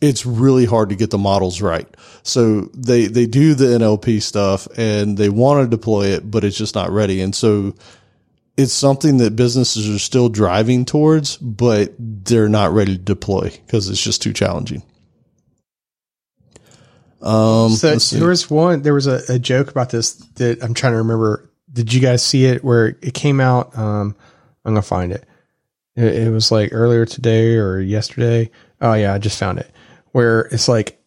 it's really hard to get the models right. So they, they do the NLP stuff and they want to deploy it, but it's just not ready. And so it's something that businesses are still driving towards, but they're not ready to deploy because it's just too challenging. Um, So there was one. There was a, a joke about this that I'm trying to remember. Did you guys see it? Where it came out? Um, I'm gonna find it. it. It was like earlier today or yesterday. Oh yeah, I just found it. Where it's like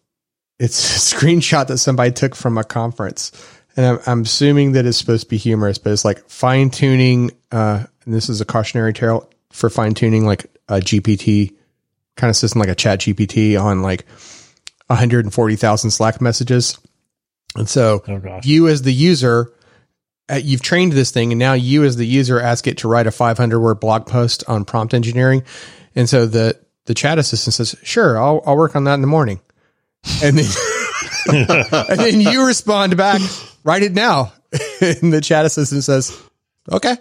it's a screenshot that somebody took from a conference, and I'm, I'm assuming that it's supposed to be humorous, but it's like fine tuning. Uh, and this is a cautionary tale for fine tuning, like a GPT kind of system, like a Chat GPT on like 140,000 Slack messages. And so Oh you as the user, uh, you've trained this thing, and now you as the user ask it to write a 500 word blog post on prompt engineering. And so the the chat assistant says, "Sure, I'll I'll work on that in the morning," and then and then you respond back, "Write it now," and the chat assistant says, "Okay."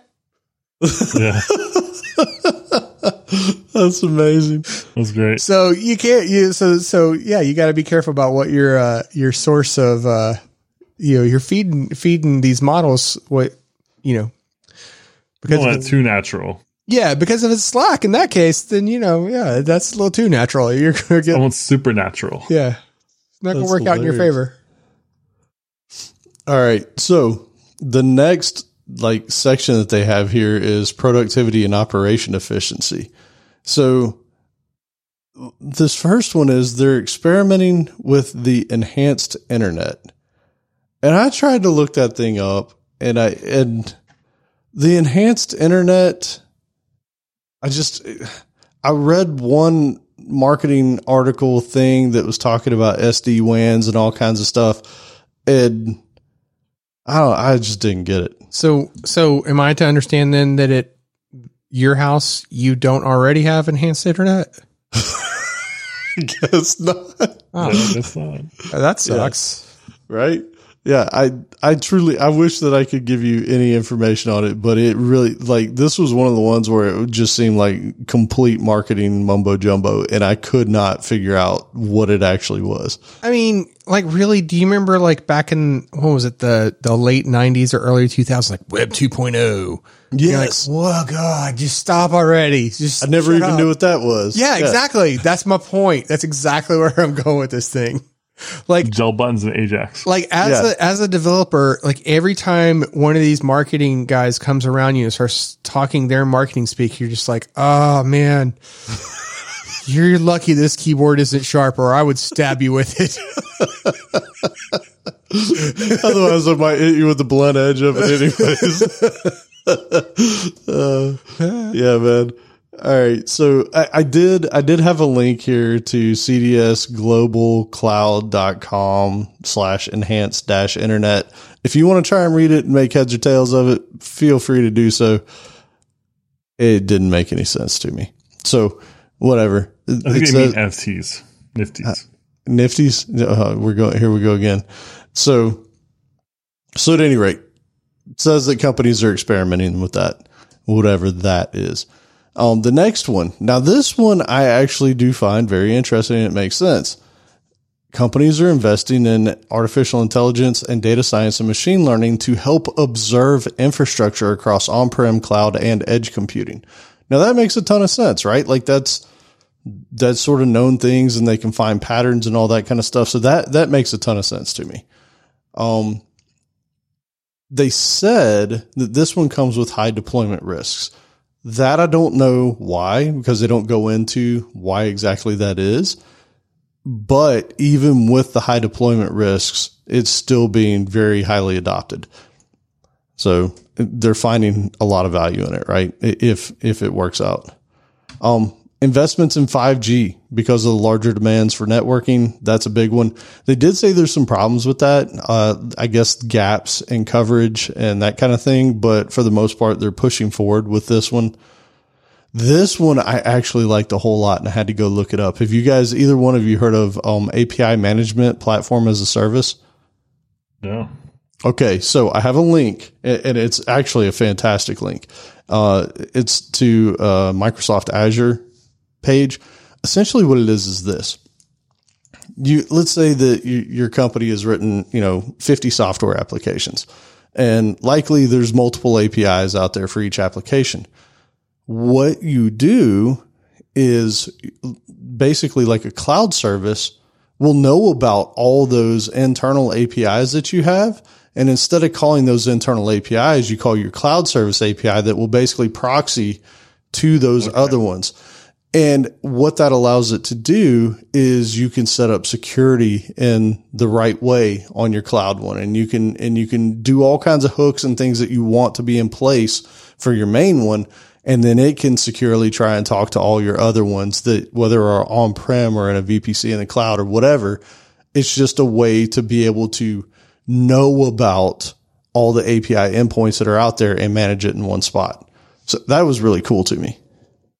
yeah, That's amazing. that's great. So you can't you so so yeah, you got to be careful about what your uh your source of uh you know, you're feeding feeding these models what you know because Well, of too natural. yeah, because if it's Slack in that case, then you know, yeah, that's a little too natural. You're gonna get want supernatural. yeah. It's not gonna That's work out in your favor. All right. So the next like section that they have here is productivity and operation efficiency. So this first one is they're experimenting with the enhanced internet. And I tried to look that thing up and I and the enhanced internet I just I read one marketing article thing that was talking about SD WANs and all kinds of stuff and I don't I just didn't get it. So so am I to understand then that at your house you don't already have enhanced internet? Guess not. Oh, Yeah, that's not. that sucks. right? Yeah, I I truly I wish that I could give you any information on it, but it really like this was one of the ones where it just seemed like complete marketing mumbo jumbo, and I could not figure out what it actually was. I mean, like, really? Do you remember, like, back in what was it, the the late '90s or early 2000s, like Web 2.0? You're like, Yes, whoa, God, just stop already. Just I never even up." knew what that was. Yeah, exactly. That's my point. That's exactly where I'm going with this thing. Like, Gel buttons and Ajax. like as Yeah. a as a developer, like every time one of these marketing guys comes around you and starts talking their marketing speak, you're just like, oh man, you're lucky this keyboard isn't sharp, or I would stab you with it. Otherwise, I might hit you with the blunt edge of it, anyways. Uh, yeah, man. All right. So I, I did, I did have a link here to cdsglobalcloud.com slash enhanced dash internet. If you want to try and read it and make heads or tails of it, feel free to do so. It didn't make any sense to me. So whatever. I think It they mean says- FTs, Nifties. Nifties. Uh, we're going here. We go again. So, so at any rate, it says that companies are experimenting with that, whatever that is. Um, the next one. Now, this one I actually do find very interesting. It makes sense. Companies are investing in artificial intelligence and data science and machine learning to help observe infrastructure across on-prem, cloud, and edge computing. Now that makes a ton of sense, right? Like that's that's sort of known things and they can find patterns and all that kind of stuff. So that that makes a ton of sense to me. Um they said that this one comes with high deployment risks. That I don't know why because they don't go into why exactly that is. But even with the high deployment risks, it's still being very highly adopted. So they're finding a lot of value in it, right? If if it works out. Um, investments in 5G because of the larger demands for networking. That's a big one. They did say there's some problems with that. Uh, I guess gaps in coverage and that kind of thing. But for the most part, they're pushing forward with this one. This one I actually liked a whole lot and I had to go look it up. Have you guys, either one of you heard of um, API management platform as a service? No. Okay, so I have a link, and it's actually a fantastic link. Uh, it's to uh, Microsoft Azure page. Essentially, what it is is this: you let's say that you, your company has written, you know, fifty software applications, And likely there's multiple APIs out there for each application. What you do is basically like a cloud service will know about all those internal APIs that you have. And instead of calling those internal APIs, you call your cloud service API that will basically proxy to those okay. other ones. And what that allows it to do is you can set up security in the right way on your cloud one and you can, and you can do all kinds of hooks and things that you want to be in place for your main one. And then it can securely try and talk to all your other ones that whether are on prem or in a VPC in the cloud or whatever. It's just a way to be able to know about all the API endpoints that are out there and manage it in one spot. So that was really cool to me.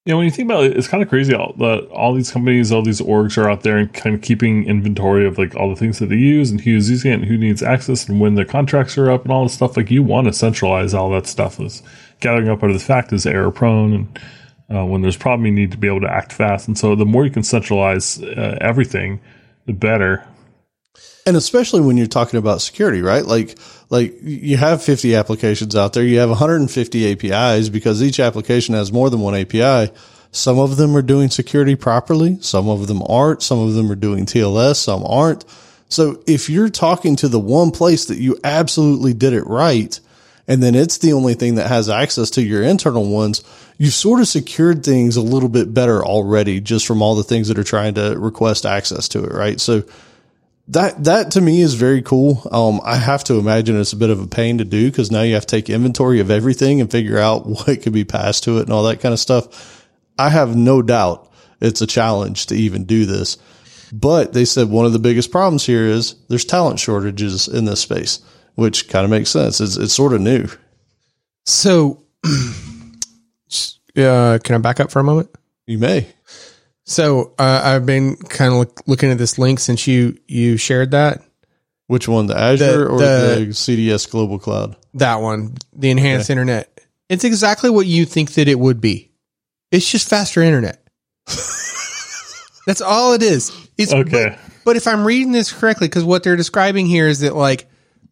Yeah, when you think about it, it's kind of crazy. All the all these companies, all these orgs are out there and kind of keeping inventory of like all the things that they use and who's using it and who needs access and when their contracts are up and all this stuff. Like you want to centralize all that stuff. Is gathering up out of the fact is error prone and uh, when there's problem, you need to be able to act fast. And so the more you can centralize uh, everything, the better. And especially when you're talking about security, right? Like like you have 50 applications out there. You have 150 APIs because each application has more than one API. Some of them are doing security properly. Some of them aren't. Some of them are doing TLS. Some aren't. So if you're talking to the one place that you absolutely did it right, and then it's the only thing that has access to your internal ones, you've sort of secured things a little bit better already just from all the things that are trying to request access to it, right? So that that to me is very cool. Um, I have to imagine it's a bit of a pain to do because now you have to take inventory of everything and figure out what could be passed to it and all that kind of stuff. I have no doubt it's a challenge to even do this. But they said one of the biggest problems here is there's talent shortages in this space, which kind of makes sense. It's, it's sort of new. So, uh, can I back up for a moment? You may. So uh, I've been kind of look, looking at this link since you you shared that. Which one, the Azure the, or the, the, CDS Global Cloud? That one, the enhanced okay. internet. It's exactly what you think that it would be. It's just faster internet. That's all it is. It's okay. But, but if I'm reading this correctly, because what they're describing here is that like,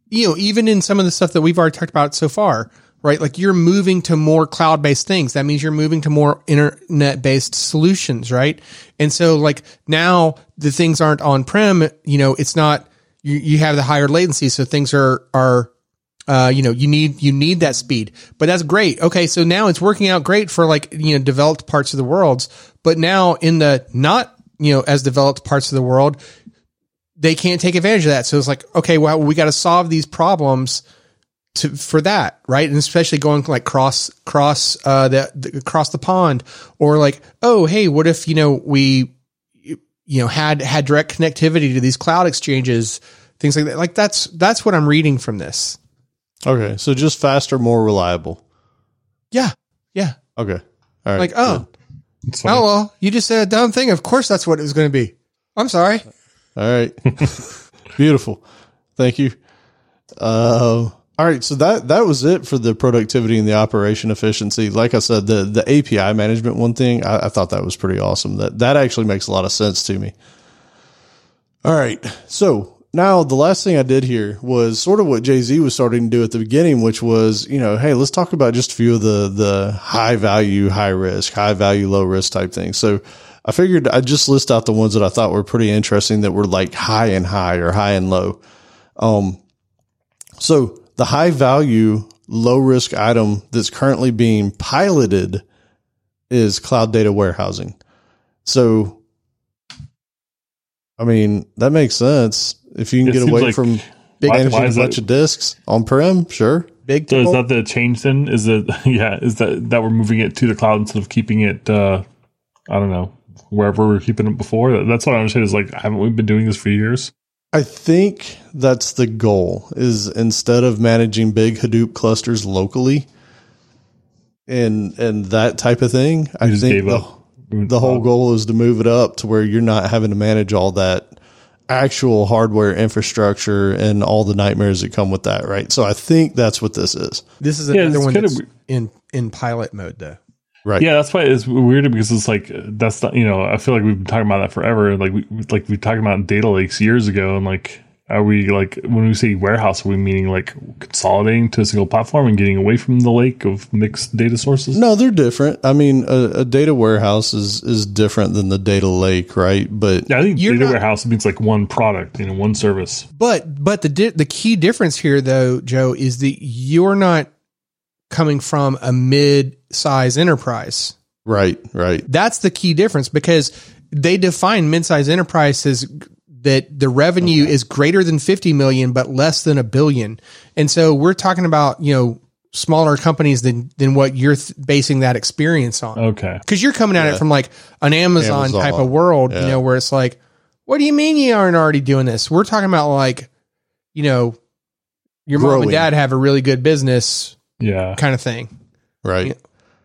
you know, even in some of the stuff that we've already talked about so far, right? Like you're moving to more cloud based things. That means you're moving to more internet based solutions, right? And so like now the things aren't on prem, you know, it's not, you, you have the higher latency. So things are, are, uh, you know, you need, you need that speed, but that's great. Okay. So now it's working out great for like, you know, developed parts of the world, but now in the not, you know, as developed parts of the world, they can't take advantage of that. So it's like, okay, well, we got to solve these problems to for that, right? And especially going like cross cross uh the, the across the pond or like, oh, hey, what if, you know, we you know had had direct connectivity to these cloud exchanges, things like that. Like that's that's what I'm reading from this. Okay, so just faster, more reliable. Yeah. Yeah. Okay. All right. Like, oh. Oh well, you just said a dumb thing. Of course that's what it was going to be. I'm sorry. All right. Beautiful. Thank you. Uh all right, so that that was it for the productivity and the operation efficiency. Like I said, the the API management one thing, I, I thought that was pretty awesome. That that actually makes a lot of sense to me. All right, so now the last thing I did here was sort of what Jay Z was starting to do at the beginning, which was you know, hey, let's talk about just a few of the the high value, high risk, high value, low risk type things. So I figured I'd just list out the ones that I thought were pretty interesting that were like high and high or high and low. Um, so the high value, low risk item that's currently being piloted is cloud data warehousing. So, I mean, that makes sense. If you can it get away like, from big managing a bunch of disks on prem, sure. Big. So is that the change then? Is it yeah? Is that that we're moving it to the cloud instead of keeping it? uh I don't know wherever we are keeping it before. That's what I'm saying. Is like, haven't we been doing this for years? I think that's the goal is instead of managing big Hadoop clusters locally and and that type of thing, I think the, the whole goal is to move it up to where you're not having to manage all that actual hardware infrastructure and all the nightmares that come with that, right? So I think that's what this is. This is another yeah, one that's of, in in pilot mode though. Right. Yeah, that's why it's weird because it's like that's not you know I feel like we've been talking about that forever. Like we like we talked about data lakes years ago, and like are we like when we say warehouse, are we meaning like consolidating to a single platform and getting away from the lake of mixed data sources? No, they're different. I mean, a, a data warehouse is is different than the data lake, right? But Yeah, I think You're data not- warehouse means like one product, you know, one service. But but the di- the key difference here though, Joe, is that you're not coming from a mid-size enterprise. right, right, That's the key difference because they define mid-size enterprise as that the revenue is greater than 50 million but less than a billion. And so we're talking about, you know, smaller companies than than what you're th- basing that experience on. Okay. Because you're coming at it from like an Amazon, Amazon, type of world, yeah. you know, where it's like, what do you mean you aren't already doing this? We're talking about like, you know, your mom and dad have a really good business Yeah. kind of thing. right.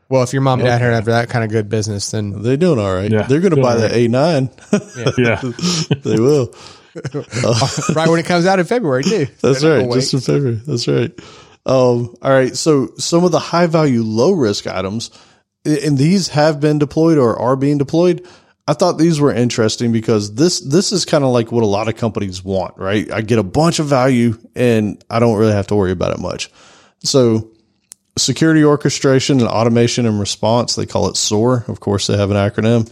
Well, if your mom and dad have that kind of good business, then They're doing all right. Yeah, They're going to buy all the right. A nine. Yeah. they will. right when it comes out in February too. That's Then right. Just in February. That's right. Um, all right. So some of the high value, low risk items, and these have been deployed or are being deployed. I thought these were interesting because this this is kind of like what a lot of companies want, right? I get a bunch of value and I don't really have to worry about it much. So security orchestration and automation and response, they call it SOAR. Of course, they have an acronym.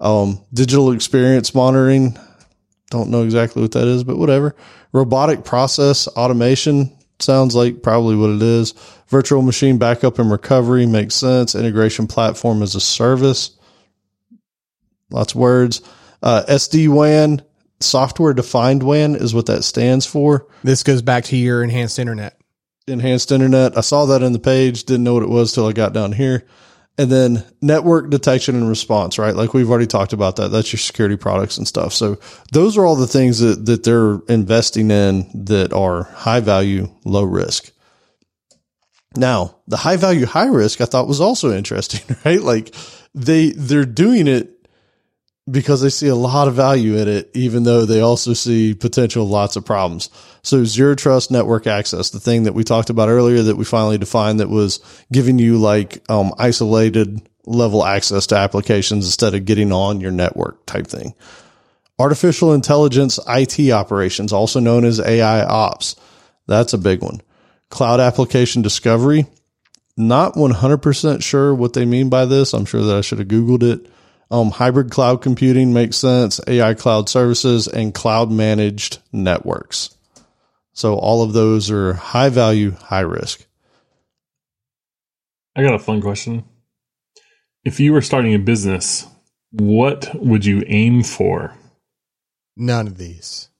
Um, digital experience monitoring, don't know exactly what that is, but whatever. Robotic process automation sounds like probably what it is. Virtual machine backup and recovery makes sense. Integration platform as a service. Lots of words. Uh, SD WAN, software defined WAN is what that stands for. This goes back to your enhanced internet. Enhanced internet. I saw that in the page. Didn't know what it was till I got down here. And then network detection and response, right? Like we've already talked about that. That's your security products and stuff. So those are all the things that, that they're investing in that are high value, low risk. Now, the high value, high risk, I thought was also interesting, right? Like they, they're doing it because they see a lot of value in it, even though they also see potential lots of problems. So zero trust network access, the thing that we talked about earlier that we finally defined that was giving you like um, isolated level access to applications instead of getting on your network type thing. Artificial intelligence IT operations, also known as AI ops. That's a big one. Cloud application discovery. Not 100% sure what they mean by this. I'm sure that I should have Googled it. Um, hybrid cloud computing makes sense, AI cloud services, and cloud managed networks. So all of those are high value, high risk. I got a fun question. If you were starting a business, what would you aim for? None of these.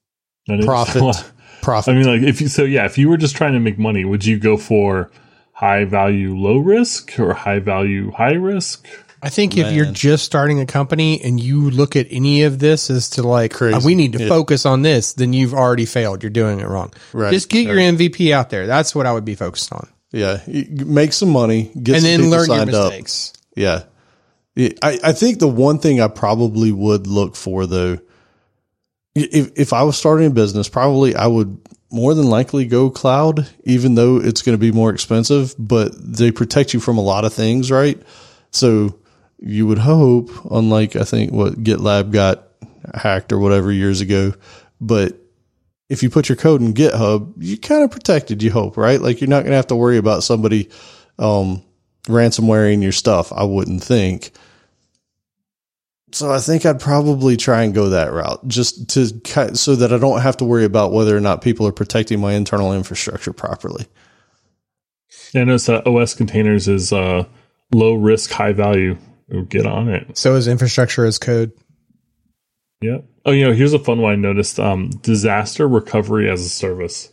That is- Profit. I Profit. mean, like if you so yeah, if you were just trying to make money, would you go for high value, low risk, or high value, high risk? I think if you're just starting a company and you look at any of this as to like, uh, we need to Yeah. focus on this, then you've already failed. You're doing it wrong. Right. Just get your MVP out there. That's what I would be focused on. Yeah. Make some money, get And some then learn your signed up. mistakes. Yeah. Yeah, I, I think the one thing I probably would look for though, if, if I was starting a business, probably I would more than likely go cloud, even though it's going to be more expensive, but they protect you from a lot of things, right? So you would hope, unlike I think what GitLab got hacked or whatever years ago, but if you put your code in GitHub, you're kind of protected, you hope, right? Like you're not going to have to worry about somebody, um, ransomwaring your stuff, I wouldn't think. So I think I'd probably try and go that route just to so that I don't have to worry about whether or not people are protecting my internal infrastructure properly. Yeah, I noticed that OS containers is uh, low risk, high value. Oh, Get on it. So is infrastructure as code. Yeah. Oh, you know, here's a fun one I noticed: um, disaster recovery as a service.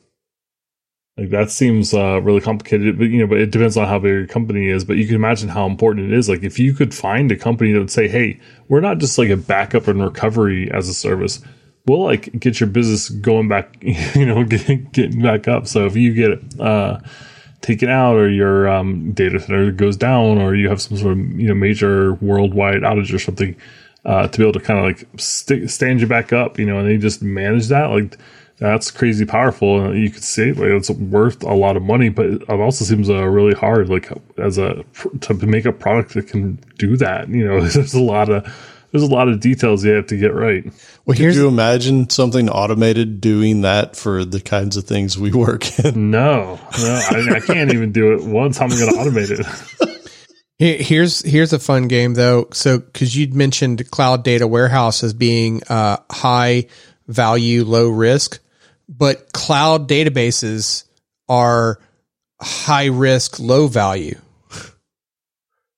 Like that seems uh, really complicated, but you know, but it depends on how big your company is. But you can imagine how important it is. Like if you could find a company that would say, "Hey, we're not just like a backup and recovery as a service. We'll like get your business going back, you know, get, getting back up." So if you get uh, taken out, or your um, data center goes down, or you have some sort of you know major worldwide outage or something, uh, to be able to kind of like st- stand you back up, you know, and they just manage that. Like that's crazy powerful. And you could see like it's worth a lot of money, but it also seems uh, really hard, like as a to make a product that can do that. You know, there's a lot of there's a lot of details you have to get right. Well, Could you imagine something automated doing that for the kinds of things we work in? No, no, I, I can't even do it once. I'm I going to automate it. Here's here's a fun game though. So because you'd mentioned cloud data warehouse as being uh, high value, low risk, but cloud databases are high risk, low value.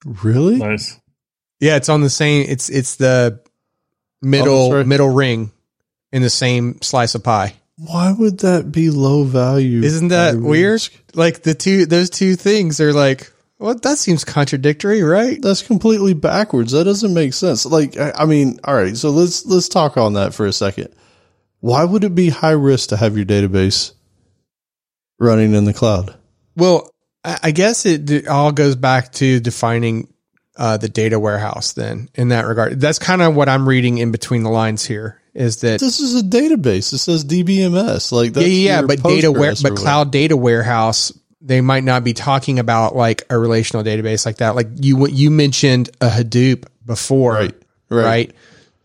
Really? nice. Yeah, it's on the same. It's it's the middle Oh, that's right. middle ring in the same slice of pie. Why would that be low value? Isn't that weird? risk? Like the two those two things are like. Well, that seems contradictory, right? That's completely backwards. That doesn't make sense. Like, I, I mean, all right. So let's let's talk on that for a second. Why would it be high risk to have your database running in the cloud? Well, I I guess it d- all goes back to defining uh, the data warehouse. Then, in that regard, that's kind of what I'm reading in between the lines here. Is that This is a database. It says DBMS. Like, that's yeah, yeah, but data ware, but cloud data warehouse. They might not be talking about like a relational database like that. Like you you mentioned a Hadoop before, Right, Right. right.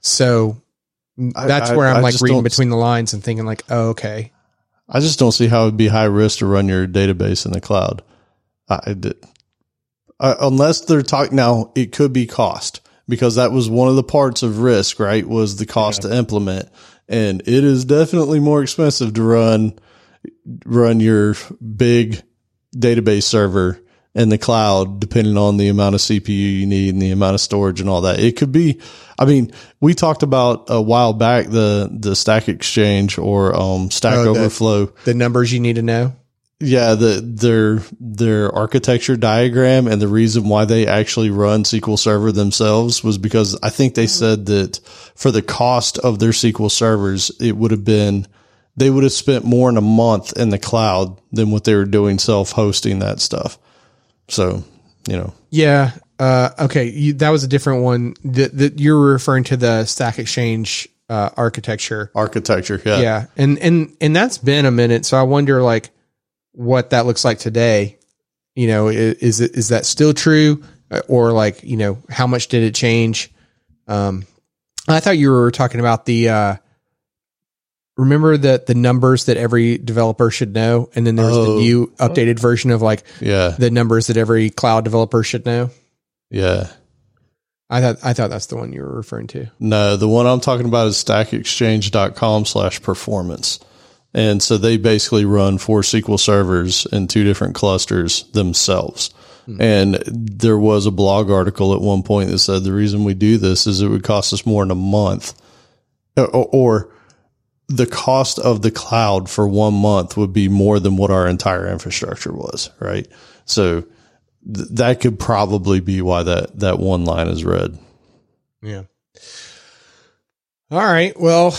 So that's I- where I'm I like reading between the lines and thinking like, oh, okay, I just don't see how it'd be high risk to run your database in the cloud. I, I did, uh, unless they're talking now, it could be cost because that was one of the parts of risk, right? Was the cost to implement, and it is definitely more expensive to run run your big database server in the cloud, depending on the amount of CPU you need and the amount of storage and all that. It could be, I mean, we talked about a while back the the Stack Exchange or um, Stack Oh, the- Overflow. the numbers you need to know. Yeah, the their their architecture diagram and the reason why they actually run SQL Server themselves was because I think they said that for the cost of their SQL servers, it would have been they would have spent more in a month in the cloud than what they were doing self hosting that stuff. So, you know, Yeah. Uh, okay. You, that was a different one. That that you're referring to the Stack Exchange uh, architecture. architecture, yeah. Yeah, and and and that's been a minute. So I wonder like what that looks like today. You know, is it is that still true, Uh, or like you know how much did it change? Um, I thought you were talking about the. Uh, remember that the numbers that every developer should know, and then there's Oh. the new updated version of like Yeah. the numbers that every cloud developer should know. Yeah. I thought I thought that's the one you were referring to. No, the one I'm talking about is stackexchange.com slash performance. And so they basically run four SQL servers in two different clusters themselves. And there was a blog article at one point that said the reason we do this is it would cost us more in a month or, or the cost of the cloud for one month would be more than what our entire infrastructure was. Right. So th- that could probably be why that, that one line is red. Yeah. All right. Well,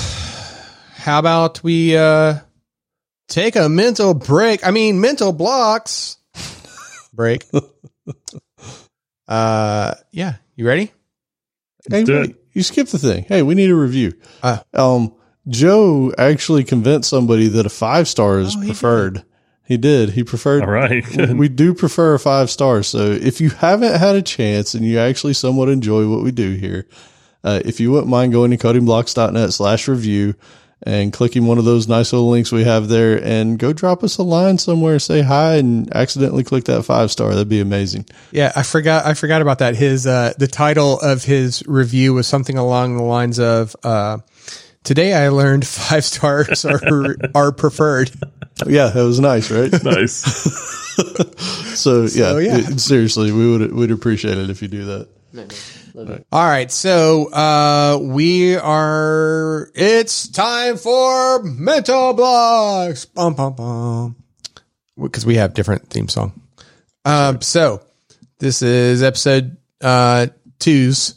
how about we uh take a mental break? I mean, mental blocks break. uh yeah, you ready? Hey, Do wait, you skipped the thing. Hey, we need a review. Ah. um, Joe actually convinced somebody that a five star is Oh, he preferred. He did. He preferred. All right. we do prefer a five star. So if you haven't had a chance and you actually somewhat enjoy what we do here, uh, if you wouldn't mind going to codingblocks.net slash review and clicking one of those nice little links we have there and go drop us a line somewhere, say hi and accidentally click that five star. That'd be amazing. Yeah, I forgot I forgot about that. His uh the title of his review was something along the lines of uh Today I learned five stars are are preferred. Yeah, that was nice, right? nice. So yeah, yeah. it- seriously, we would we'd appreciate it if you do that. All right, so uh we are it's time for mental blocks. Bum bum bum. Because we have different theme song. Um so this is episode uh twos.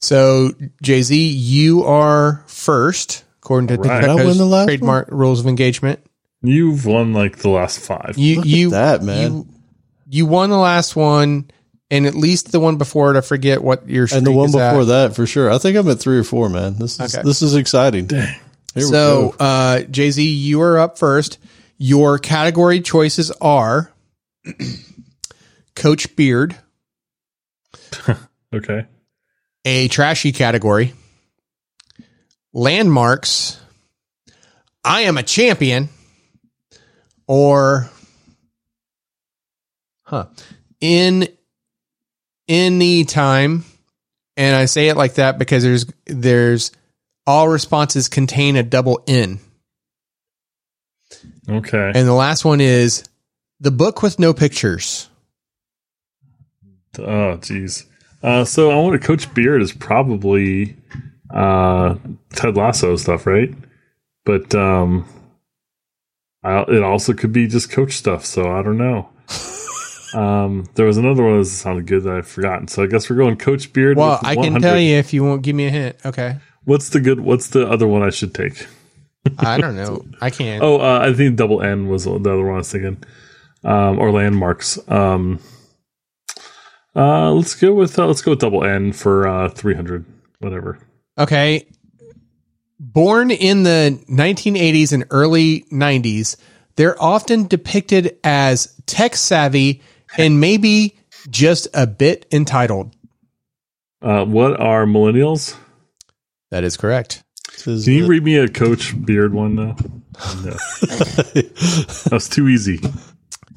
So Jay Z, you are first, according to All right. Did I win Tobacco's the last trademark rules of engagement. You've won like the last five. You Look at you that, man. You, you won the last one, and at least the one before it. I forget what your and the one is before at. that for sure. I think I'm at three or four, man. This is Okay. this is exciting. Here So, uh, Jay Z, you are up first. Your category choices are Coach Beard, Okay. a trashy category, landmarks, I am a champion, or huh, in any time, and I say it like that because there's there's all responses contain a double N. Okay. And the last one is the book with no pictures. Oh, jeez. Uh, so I want to Coach Beard is probably uh, Ted Lasso stuff, right? But um, I, it also could be just Coach stuff. So I don't know. um, there was another one that sounded good that I've forgotten. So I guess we're going Coach Beard. Well, I can tell you if you won't give me a hint. Okay. What's the good? What's the other one I should take? I don't know. I can't. Oh, uh, I think double N was the other one I was thinking, um, or landmarks. Um, uh, let's go with uh, let's go with double N for uh, three hundred, whatever. Okay. Born in the 1980s and early 90s, they're often depicted as tech savvy and maybe just a bit entitled. Uh, what are millennials? That is correct. Says Can you that- read me a Coach Beard one though? No. That's too easy.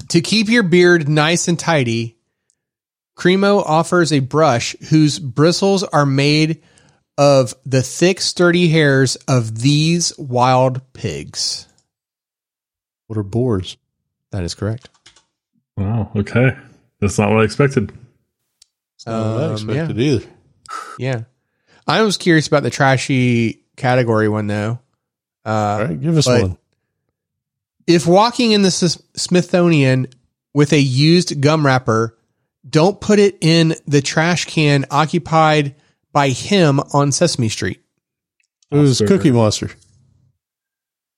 To keep your beard nice and tidy, Cremo offers a brush whose bristles are made of the thick, sturdy hairs of these wild pigs. what are boars? That is correct. Wow. Okay, that's not what I expected. I don't Um, expect it either. Yeah. I was curious about the trashy category one though. Uh, All right, give us one. if walking in the S- Smithsonian with a used gum wrapper, don't put it in the trash can occupied by him on Sesame Street. It was Oscar. Cookie Monster.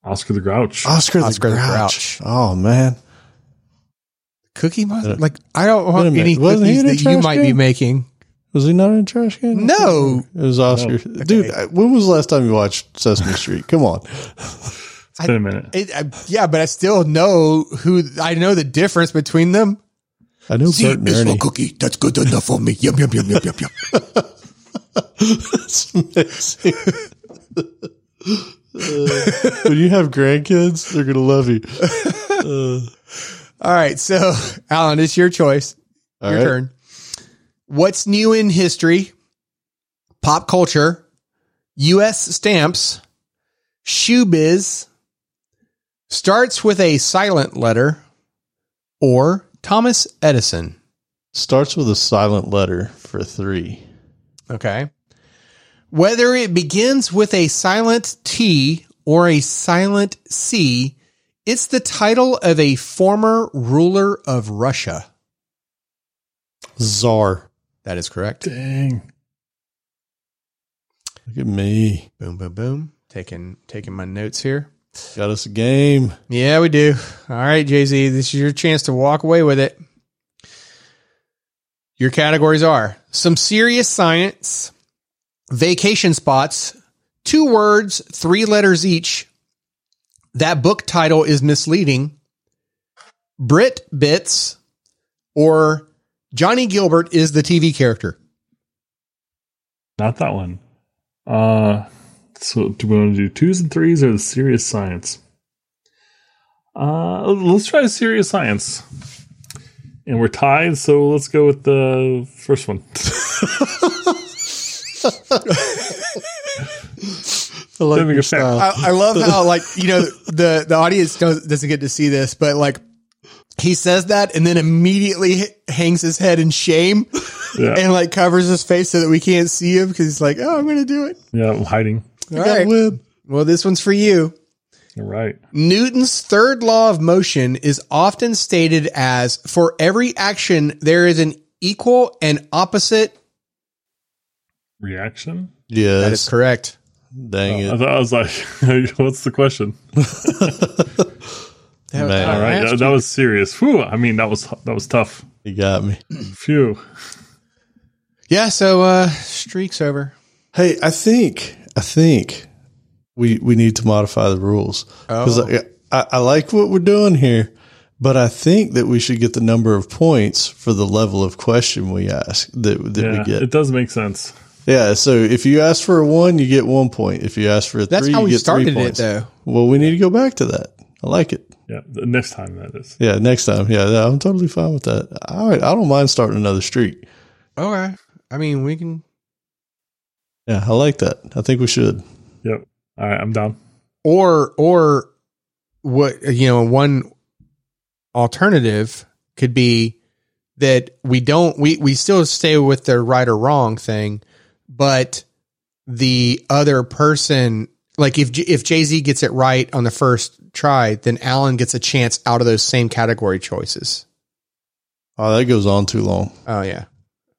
Oscar the Grouch. Oscar, Oscar the the Grouch. Grouch. Oh man, Cookie Monster? Uh, Like, I don't want minute. any cookies that you trash might be making. was he not in a trash can? No. it was Oscar. Dude, when was the last time you watched Sesame Street? Come on. It's been a minute. It, I, yeah, but I still know who, I know the difference between them. I know Bert and cookie. That's good enough for me. Yum, yum, yum, yum, yum, yum. It's amazing. Uh, when you have grandkids, they're gonna love you. All right. So, Allen, it's your choice. All Your right. turn. What's new in history, pop culture, U.S. stamps, shoe biz, starts with a silent letter, or Thomas Edison? Starts with a silent letter for three. Okay. Whether it begins with a silent T or a silent C, it's the title of a former ruler of Russia. Czar. That is correct. Dang. Look at me. Boom, boom, boom. Taking taking my notes here. Got us a game. Yeah, we do. All right, Jay Z, this is your chance to walk away with it. Your categories are some serious science, vacation spots, two words, three letters each. That book title is misleading. Brit bits, or Johnny Gilbert is the TV character. Not that one. Uh, so do we want to do twos and threes or the serious science? Uh, let's try serious science. And we're tied, so let's go with the first one. I like your style. I, I love how like you know the the audience does, doesn't get to see this, but like he says that and then immediately hangs his head in shame Yeah, and like covers his face so that we can't see him because he's like, oh, I'm gonna do it. yeah, I'm hiding. All Gotta right. win. Well, this one's for you. All right. Newton's third law of motion is often stated as for every action there is an equal and opposite. Reaction? Yes. That is correct. Dang I it. thought I was like, what's the question? That- Man. All right, that, that was serious. Whew, I mean, that was that was tough. You got me. Phew. Yeah, so uh streak's over. Hey, I think I think we we need to modify the rules because Oh. I, I, I like what we're doing here, but I think that we should get the number of points for the level of question we ask that that Yeah, we get. it does make sense. Yeah, so if you ask for a one, you get one point. If you ask for a That's three, how you we get started three it, though. Well, we need to go back to that. I like it. Yeah, the next time that is. Yeah, next time. Yeah, yeah, I'm totally fine with that. All right, I don't mind starting another streak. Okay. I mean, we can. Yeah, I like that. I think we should. Yep. All right, I'm down. Or, or what, you know, one alternative could be that we don't, we, we still stay with the right or wrong thing, but the other person, like if, if Jay Z gets it right on the first try, then Allen gets a chance out of those same category choices. Oh, that goes on too long. Oh, yeah.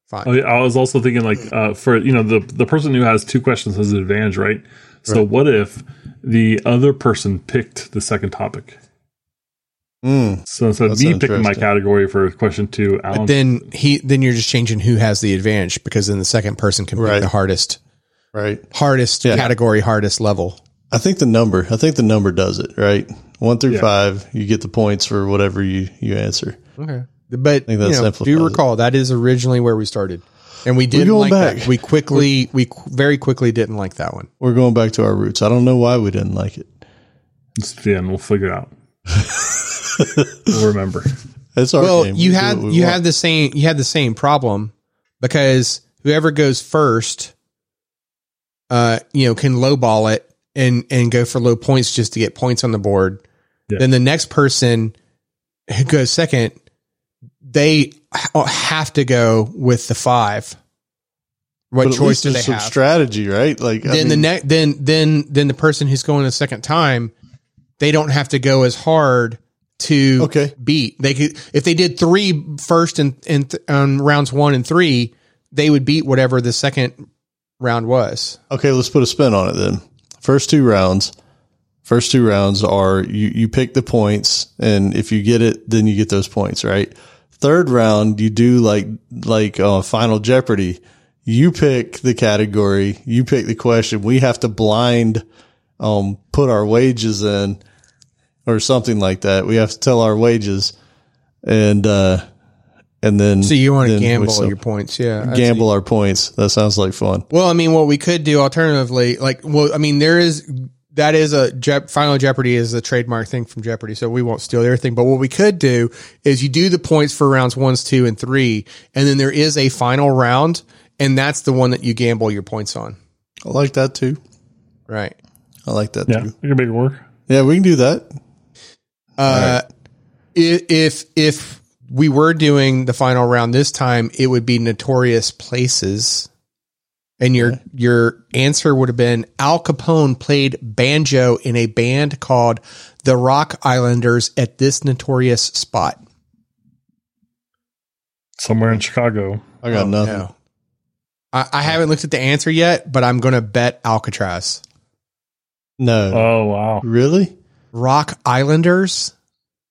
Fine. Oh, I was also thinking like uh, for you know the the person who has two questions has an advantage, right? So what if the other person picked the second topic? Mm, So instead of me picking my category for question two, Allen. But then he, then you're just changing who has the advantage because then the second person can pick the hardest, right. hardest Yeah. category, hardest level. I think the number. I think the number does it. Right. One through Yeah. five, you get the points for whatever you you answer. Okay. But think you know, do it. recall that is originally where we started. And we didn't going like that. We quickly, we very quickly didn't like that one. We're going back to our roots. I don't know why we didn't like it. It's the end. We'll figure it out. we'll remember. It's our Well, game. you We had we you want. had the same you had the same problem because whoever goes first, uh, you know, can lowball it and and go for low points just to get points on the board. Yeah. Then the next person who goes second, they have to go with the five. What But choice least do they some have? strategy, right? Like I then the next then then then the person who's going the second time they don't have to go as hard to Okay. beat they could if they did three first and and th- on rounds one and three they would beat whatever the second round was Okay, let's put a spin on it then. First two rounds. First two rounds are you, you pick the points and if you get it, then you get those points, right? Third round, you do like, like, uh, final Jeopardy. You pick the category, you pick the question. We have to blind, um, put our wages in or something like that. We have to tell our wages and, uh, and then, so you want to gamble sell- your points yeah gamble our points. That sounds like fun. well i mean what we could do alternatively like well i mean there is that is a Je- final jeopardy is a trademark thing from jeopardy so we won't steal their thing but what we could do is you do the points for rounds ones two and three and then there is a final round and that's the one that you gamble your points on I like that too. right I like that Yeah, too. we can make it work. Yeah, we can do that. Uh i- if if we were doing the final round this time it would be notorious places and your your answer would have been Al Capone played banjo in a band called the Rock Islanders at this notorious spot. Somewhere in Chicago. I got nothing. No. I, I haven't looked at the answer yet, but I'm going to bet Alcatraz. No. Oh wow. really? Rock Islanders?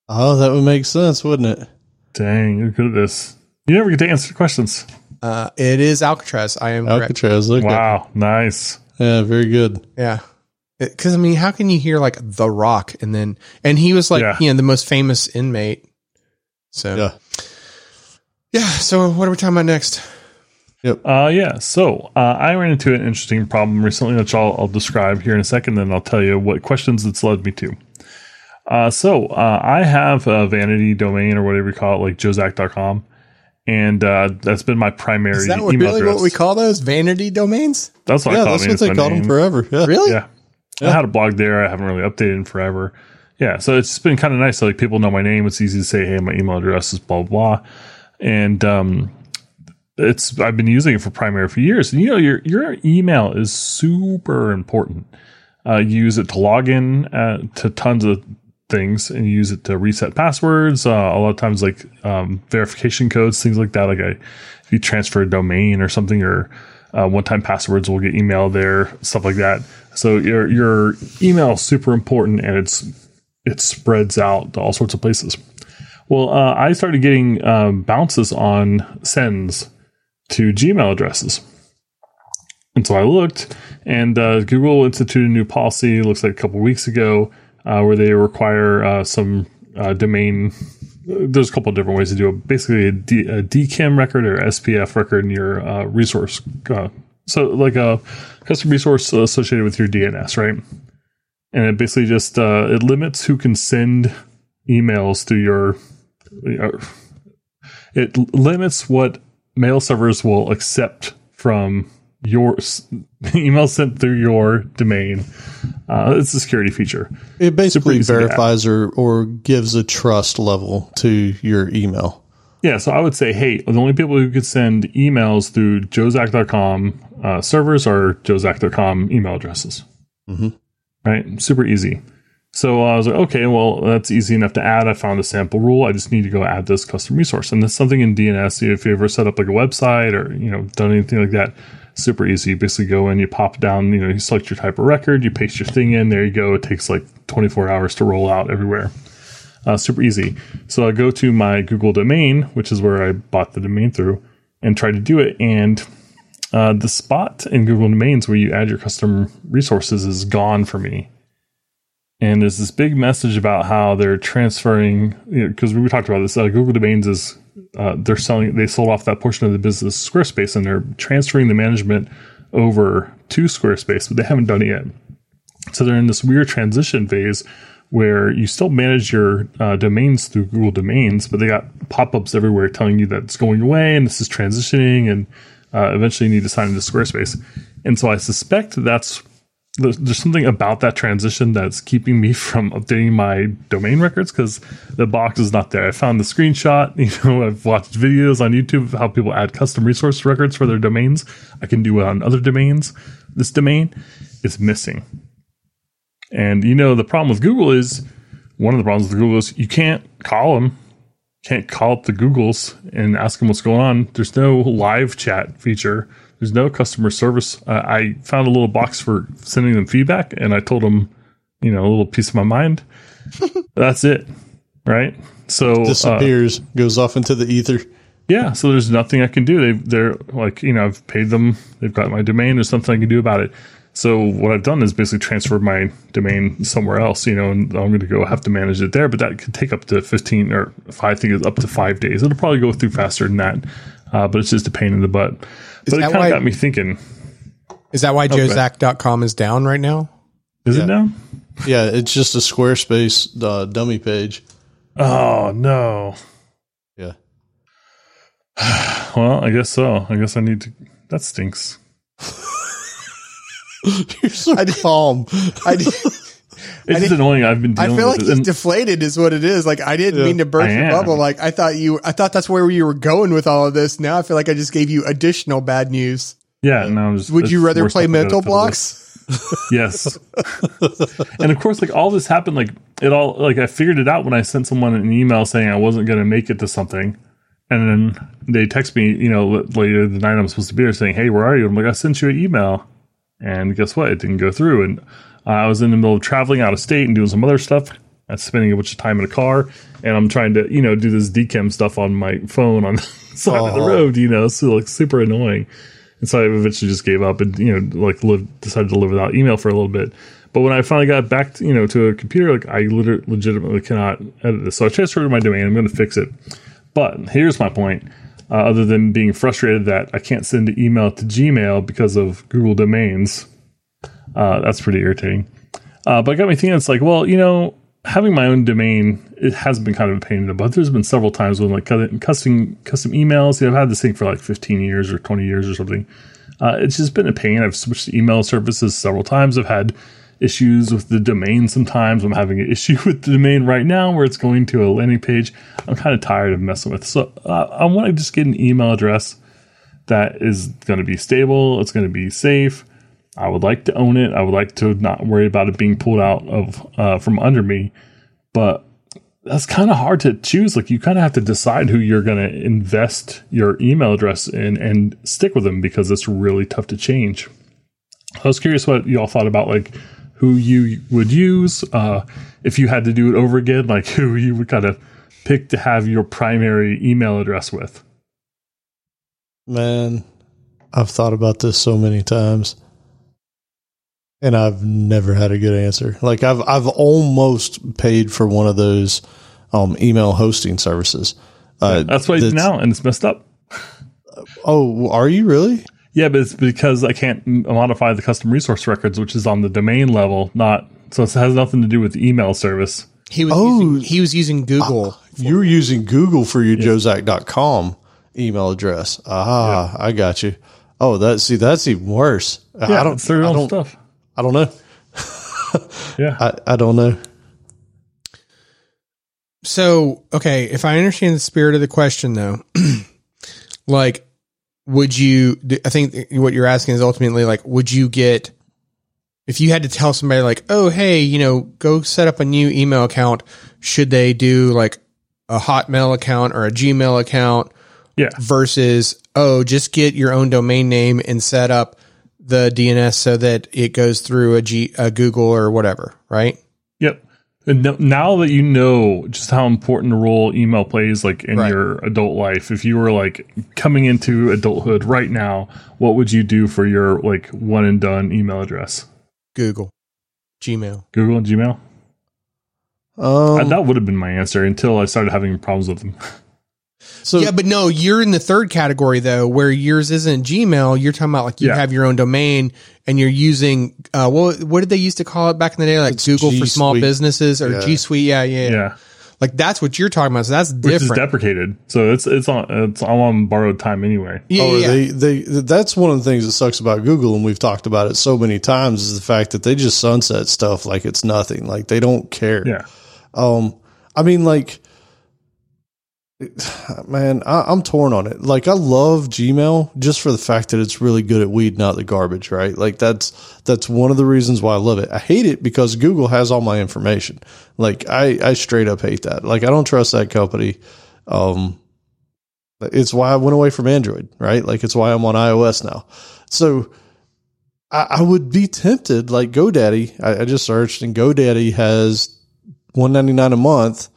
Oh, that would make sense, wouldn't it? Dang, look at this. You never get to answer questions. Uh, it is Alcatraz. I am. Alcatraz. Look at Wow, nice. Yeah, very good. Yeah. Because, I mean, how can you hear like The Rock and then, and he was like, Yeah. you know, the most famous inmate. So, Yeah. yeah. So, what are we talking about next? Yep. Uh, yeah. So uh, I ran into an interesting problem recently, which I'll, I'll describe here in a second. Then I'll tell you what questions it's led me to. Uh, so uh, I have a vanity domain or whatever you call it, like joezack.com. And uh, that's been my primary Is that what, email really address. what we call those? Vanity domains? That's what I Yeah, call that's what they called them forever. Yeah. Really? Yeah. I had a blog there. I haven't really updated in forever. Yeah. So it's been kind of nice. So like people know my name. It's easy to say, hey, my email address is blah, blah, blah. And um, it's, I've been using it for primary for years. And you know, your, your email is super important. Uh, you use it to log in uh, to tons of things and use it to reset passwords. Uh, a lot of times, like um, verification codes, things like that. Like I, if you transfer a domain or something, or uh, one-time passwords will get emailed there, stuff like that. So your your email is super important, and it's it spreads out to all sorts of places. Well, uh, I started getting um, bounces on sends to Gmail addresses. And so I looked, and uh, Google instituted a new policy, looks like a couple weeks ago, uh, where they require uh, some uh, domain. There's a couple of different ways to do it. Basically, a, D, a DKIM record or SPF record in your uh, resource uh, So like a custom resource associated with your DNS, right? And it basically just it limits who can send emails through your. It limits what mail servers will accept from your email sent through your domain. Uh, it's a security feature. It basically easy to add. verifies or, or gives a trust level to your email. Yeah, so I would say, hey, the only people who could send emails through joezack.com uh, servers are joezack.com email addresses. Mhm. Right? Super easy. So I was like, okay, well, that's easy enough to add. I found a sample rule. I just need to go add this custom resource. And that's something in DNS. If you ever set up like a website or, you know, done anything like that, super easy. You basically go in, you pop down, you know, you select your type of record, you paste your thing in, there you go. It takes like 24 hours to roll out everywhere. Uh, super easy. So I go to my Google domain, which is where I bought the domain through, and try to do it. And uh, the spot in Google Domains where you add your custom resources is gone for me. And there's this big message about how they're transferring, because we talked about this. Uh, Google Domains is uh, they're selling, they sold off that portion of the business Squarespace, and they're transferring the management over to Squarespace, but they haven't done it yet. So they're in this weird transition phase where you still manage your uh, domains through Google Domains, but they got pop ups everywhere telling you that it's going away and this is transitioning, and uh, eventually you need to sign into Squarespace. And so I suspect that's there's, there's something about that transition that's keeping me from updating my domain records because the box is not there. I found the screenshot. You know, I've watched videos on YouTube of how people add custom resource records for their domains. I can do it on other domains. This domain is missing. And you know, the problem with Google is one of the problems with Google is you can't call them, can't call up the Googles and ask them what's going on. There's no live chat feature. There's no customer service. Uh, I found a little box for sending them feedback, and I told them, you know, a little piece of my mind. That's it, right? So uh, Disappears, goes off into the ether. yeah, so there's nothing I can do. They they're like, you know, I've paid them. They've got my domain. There's nothing I can do about it. So what I've done is basically transferred my domain somewhere else, you know, and I'm going to go have to manage it there. But that could take up to 15 or I think it's up to five days. It'll probably go through faster than that, uh, but it's just a pain in the butt. But it that kind why- of got me thinking: Is that why joezack.com is down right now? Is it down? Yeah, it's just a Squarespace uh, dummy page. Oh no. Yeah. Well, I guess so. I guess I need to. That stinks. You're so calm. I, did- It's just annoying. I've been I feel with like it. he's deflated is what it is. Like I didn't mean to burst I your bubble. Like I thought you I thought that's where you were going with all of this. Now I feel like I just gave you additional bad news. yeah, no. Just, Would you rather play stuff I gotta mental put up with. blocks? Yes. and of course, like all this happened, like it all, like I figured it out when I sent someone an email saying I wasn't going to make it to something. And then they text me, you know, later the night I'm supposed to be there saying, Hey, where are you? I'm like, I sent you an email. And guess what? It didn't go through. And uh, I was in the middle of traveling out of state and doing some other stuff. I'm spending a bunch of time in a car and I'm trying to, you know, do this DKIM stuff on my phone on the side of the Oh. road, you know, so like super annoying. And so I eventually just gave up and, you know, like live, decided to live without email for a little bit. But when I finally got back, to, you know, to a computer, like I liter- legitimately cannot edit this. So I transferred my domain. I'm going to fix it. But here's my point. Uh, other than being frustrated that I can't send an email to Gmail because of Google domains, uh, that's pretty irritating. Uh, but it got me thinking. It's like, well, you know, having my own domain it has been kind of a pain in the butt. There's been several times when like custom custom emails. You know, I've had this thing for like 15 years or 20 years or something. Uh, it's just been a pain. I've switched email services several times. I've had issues with the domain sometimes. I'm having an issue with the domain right now where it's going to a landing page. I'm kind of tired of messing with. So uh, I want to just get an email address that is going to be stable. It's going to be safe. I would like to own it. I would like to not worry about it being pulled out of uh, from under me. But that's kind of hard to choose. Like you kind of have to decide who you're going to invest your email address in and stick with them because it's really tough to change. I was curious what y'all thought about like who you would use uh, if you had to do it over again, like who you would kind of pick to have your primary email address with. Man, I've thought about this so many times. And I've never had a good answer. Like I've I've almost paid for one of those um, email hosting services. Uh, That's what I do now, and it's messed up. Oh, are you really? Yeah, but it's because I can't modify the custom resource records, which is on the domain level, not so it has nothing to do with the email service. He was Oh. using, he was using Google. you were using Google for your joezack.com email address. Ah, I got you. Oh, that see, that's even worse. Yeah, I don't. it's their I own don't. stuff. I don't know. Yeah, I, I don't know. So, okay, if I understand the spirit of the question though, like, would you, I think what you're asking is ultimately like, would you get, if you had to tell somebody like, oh, hey, you know, go set up a new email account, should they do like a Hotmail account or a Gmail account yeah, versus, oh, just get your own domain name and set up the DNS so that it goes through a, G, a Google or whatever, right? yep. And now that you know just how important a role email plays, like in Right. your adult life, if you were like coming into adulthood right now, what would you do for your like one and done email address? Google, Gmail. Google and Gmail. Um, that would have been my answer until I started having problems with them. so yeah, but no, you're in the third category though, where yours isn't Gmail. You're talking about like you Yeah. have your own domain and you're using uh, what what did they used to call it back in the day, like It's Google for G small Suite. businesses or Yeah. G Suite? Yeah, yeah, yeah. Like that's what you're talking about. So that's which is different. deprecated. So it's it's on it's all on borrowed time anyway. yeah, Oh, yeah, yeah. they, they, that's one of the things that sucks about Google, and we've talked about it so many times, is the fact that they just sunset stuff like it's nothing. Like they don't care. Yeah, Um, I mean, like, man, I, I'm torn on it. Like, I love Gmail just for the fact that it's really good at weeding out the garbage, right? Like, that's that's one of the reasons why I love it. I hate it because Google has all my information. Like, I I straight up hate that. Like, I don't trust that company. Um, it's why I went away from Android, right? Like, it's why I'm on iOS now. So. I, I would be tempted, like GoDaddy. I, I just searched, and GoDaddy has one ninety nine a month,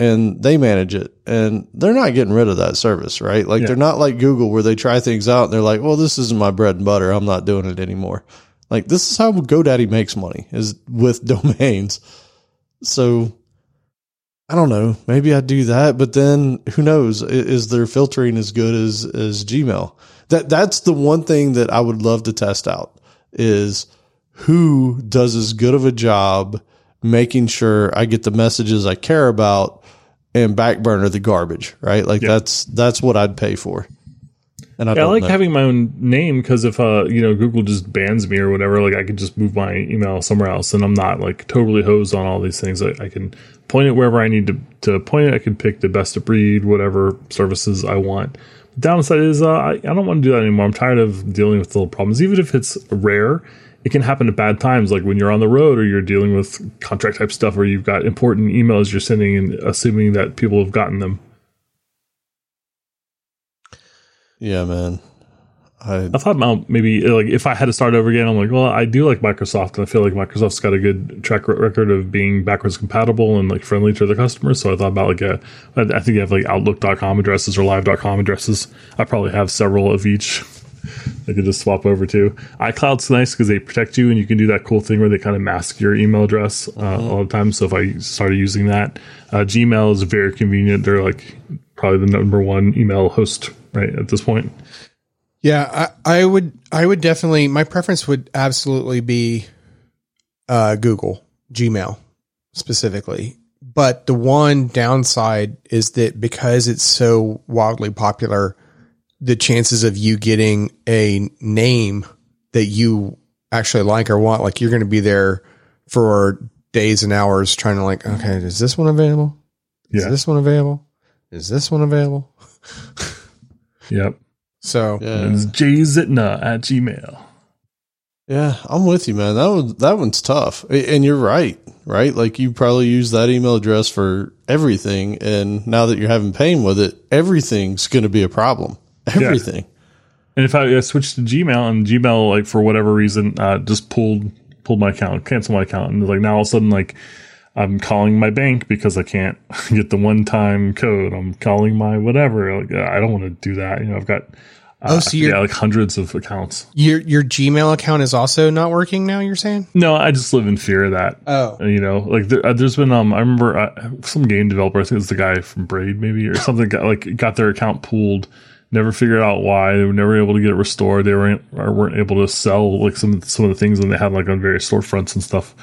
and they manage it, and they're not getting rid of that service, right? Like Yeah. they're not like Google where they try things out and they're like, "Well, this isn't my bread and butter. I'm not doing it anymore." Like this is how GoDaddy makes money is with domains. So I don't know. Maybe I do that, but then who knows? Is their filtering as good as as Gmail? That that's the one thing that I would love to test out is who does as good of a job making sure I get the messages I care about and backburner the garbage, right? Like Yeah. that's that's what I'd pay for. And I yeah I like know. having my own name because if uh you know Google just bans me or whatever, like I could just move my email somewhere else, and I'm not like totally hosed on all these things. I, I can point it wherever I need to to point it. I can pick the best of breed, whatever services I want. The downside is uh, I, I don't want to do that anymore. I'm tired of dealing with little problems, even if it's rare. It can happen at bad times, like when you're on the road or you're dealing with contract type stuff, or you've got important emails you're sending and assuming that people have gotten them. yeah, man. I I thought about maybe like if I had to start over again, I'm like, well, I do like Microsoft, and I feel like Microsoft's got a good track record of being backwards compatible and like friendly to their customers. So I thought about like a, I I think you have like Outlook.com addresses or Live.com addresses. I probably have several of each. I could just swap over to iCloud's nice because they protect you, and you can do that cool thing where they kind of mask your email address uh, all the time. So if I started using that, uh, Gmail is very convenient. They're like probably the number one email host right at this point. Yeah, I, I would I would definitely my preference would absolutely be uh, Google Gmail specifically. But the one downside is that because it's so wildly popular, the chances of you getting a name that you actually like or want, like you're going to be there for days and hours trying to like, okay, is this one available? Is Yeah. this one available? Is this one available? Yep. So yeah. It's jzitna at gmail. Yeah, I'm with you, man. That one, that one's tough, and you're right, right? Like you probably use that email address for everything, and now that you're having pain with it, everything's going to be a problem. Everything. And if I uh, switched to Gmail and Gmail, like for whatever reason, uh, just pulled pulled my account, canceled my account, and like now all of a sudden, like I'm calling my bank because I can't get the one time code. I'm calling my whatever. Like I don't want to do that. You know, I've got uh, Oh, so you're- yeah, like hundreds of accounts. Your your Gmail account is also not working now. You're saying? No, I just live in fear of that. Oh, Uh, you know like there, uh, there's been um i remember uh, some game developer i think it's the guy from braid maybe or something got like got their account pulled Never figured out why they were never able to get it restored. They weren't or weren't able to sell like some some of the things that they had like on various storefronts and stuff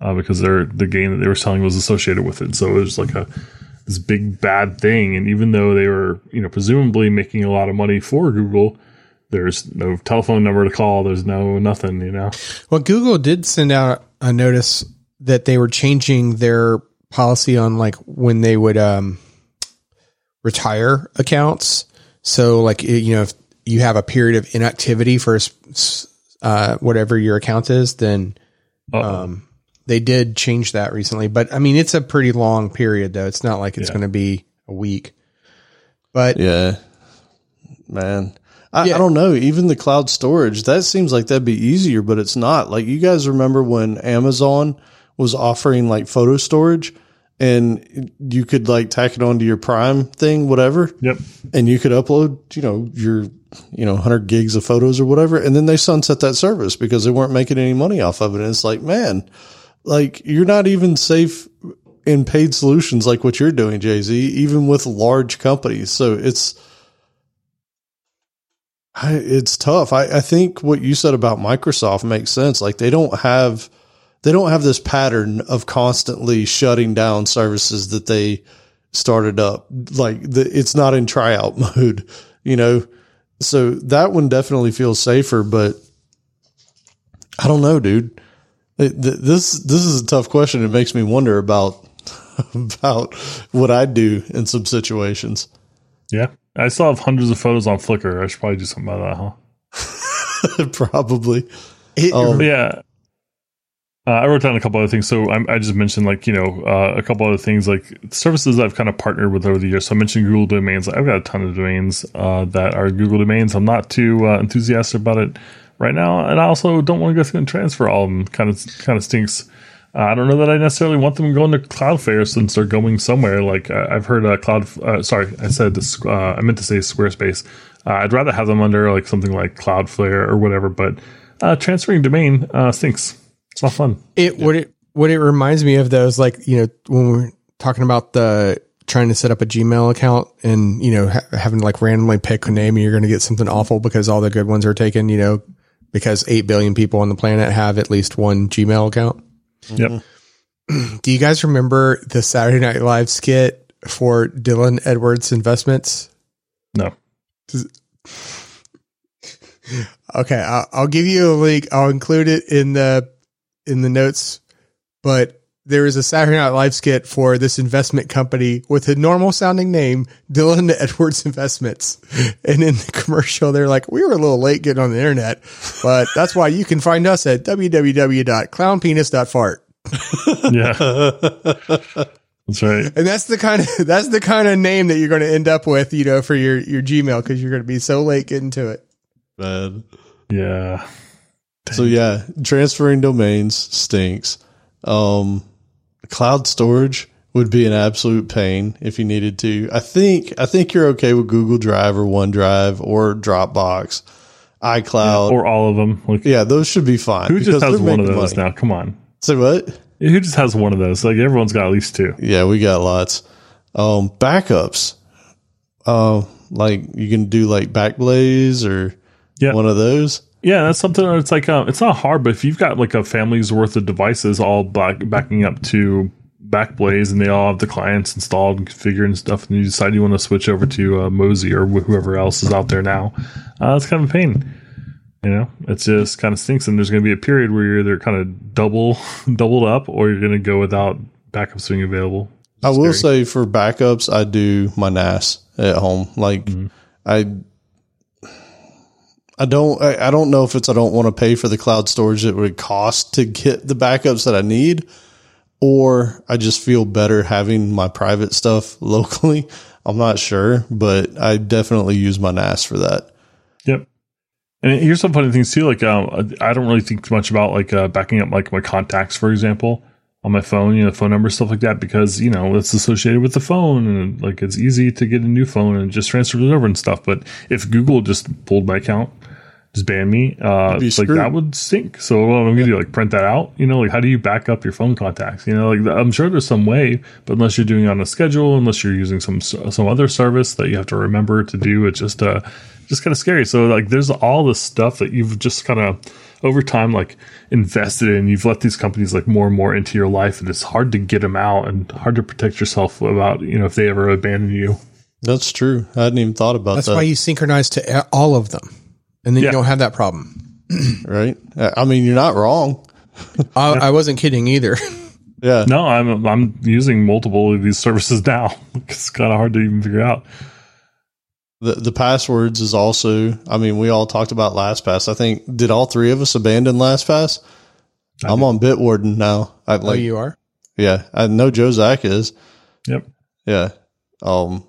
uh, because their the game that they were selling was associated with it. So it was like a this big bad thing. And even though they were you know presumably making a lot of money for Google, there's no telephone number to call. There's no nothing. You know. Well, Google did send out a notice that they were changing their policy on like when they would um, retire accounts. So, like you know, if you have a period of inactivity for uh, whatever your account is, then um, they did change that recently. But I mean, it's a pretty long period, though. It's not like it's Yeah. going to be a week. But Yeah, man. I, Yeah. I don't know. Even the cloud storage, that seems like that'd be easier, but it's not. Like you guys remember when Amazon was offering like photo storage and you could like tack it onto your Prime thing, whatever, Yep. and you could upload, you know, your, you know, 100 gigs of photos or whatever. And then they sunset that service because they weren't making any money off of it. And it's like, man, like you're not even safe in paid solutions like what you're doing, Jay Z, even with large companies. So it's, I, it's tough. I, I think what you said about Microsoft makes sense. Like they don't have, they don't have this pattern of constantly shutting down services that they started up. Like the, it's not in tryout mode, you know? So that one definitely feels safer, but I don't know, dude. It- th- This, this is a tough question. It makes me wonder about, about what I'd do in some situations. Yeah. I still have hundreds of photos on Flickr. I should probably do something about that, huh? Probably. it, Um, yeah. Uh, I wrote down a couple other things. So I'm, I just mentioned like, you know, uh, a couple other things like services I've kind of partnered with over the years. So I mentioned Google domains. I've got a ton of domains uh, that are Google domains. I'm not too uh, enthusiastic about it right now. And I also don't want to go through and transfer all of them. Kind of, kind of stinks. Uh, I don't know that I necessarily want them going to Cloudflare since they're going somewhere. Like I've heard uh, Cloud. Sorry, I said this. I meant to say Squarespace. I'd rather have them under like something like Cloudflare or whatever. But transferring domain stinks. It's not fun. It what it what it reminds me of those like you know when we're talking about the trying to set up a Gmail account and you know ha- having to like randomly pick a name and you're going to get something awful because all the good ones are taken you know because eight billion people on the planet have at least one Gmail account. Mm-hmm. Yep. Do you guys remember the Saturday Night Live skit for Dylan Edwards Investments? No. Okay, I'll, I'll give you a link. I'll include it in the in the notes. But there is a Saturday Night Live skit for this investment company with a normal sounding name, Dylan Edwards Investments. And in the commercial, they're like, "We were a little late getting on the internet, but that's why you can find us at www.clownpenis.fart." Yeah. That's right. And that's the kind of that's the kind of name that you're going to end up with, you know, for your your Gmail because you're going to be so late getting to it. Bad. Yeah. So yeah, transferring domains stinks. Um, cloud storage would be an absolute pain if you needed to. I think I think you're okay with Google Drive or OneDrive or Dropbox, iCloud. Or all of them. Like yeah, those should be fine. who just has one of those money. now? Come on. Say what? Who just has one of those? Like everyone's got at least two. Yeah, we got lots. Um, backups. Uh, like you can do like Backblaze or Yeah. one of those. Yeah, that's something that's like uh, it's not hard, but if you've got like a family's worth of devices all back, backing up to Backblaze and they all have the clients installed and configured and stuff, and you decide you want to switch over to uh, Mozy or wh- whoever else is out there now, uh, it's kind of a pain. You know, it just kind of stinks, and there's going to be a period where you're either kind of double doubled up, or you're going to go without backups being available. I will say for backups, I do my NAS at home. Like I, I don't, I, I don't know if it's I don't want to pay for the cloud storage it would cost to get the backups that I need, or I just feel better having my private stuff locally. I'm not sure, but I definitely use my NAS for that. Yep. And here's some funny things too. Like, um, I don't really think much about like uh, backing up like my contacts, for example, on my phone. You know, phone number stuff like that because you know it's associated with the phone and like it's easy to get a new phone and just transfer it over and stuff. But if Google just pulled my account, just ban me. Uh, like screwed. that would sink. So what am I going to do? Like print that out? You know, like how do you back up your phone contacts? You know, like I'm sure there's some way, but unless you're doing it on a schedule, unless you're using some some other service that you have to remember to do, it's just uh just kind of scary. So like there's all this stuff that you've just kind of over time like invested in. You've let these companies like more and more into your life, and it's hard to get them out and hard to protect yourself about you know if they ever abandon you. That's true. I hadn't even thought about That's that. why you synchronize to all of them, and then Yeah. you don't have that problem. right? I mean, you're not wrong. I, I wasn't kidding either. Yeah. No, I'm I'm using multiple of these services now. It's kind of hard to even figure out. The the passwords is also. I mean, we all talked about LastPass. I think did all three of us abandon LastPass? I'm on Bitwarden now. I oh, you are. yeah, I know Joe Zack is. Yep. Yeah. Um.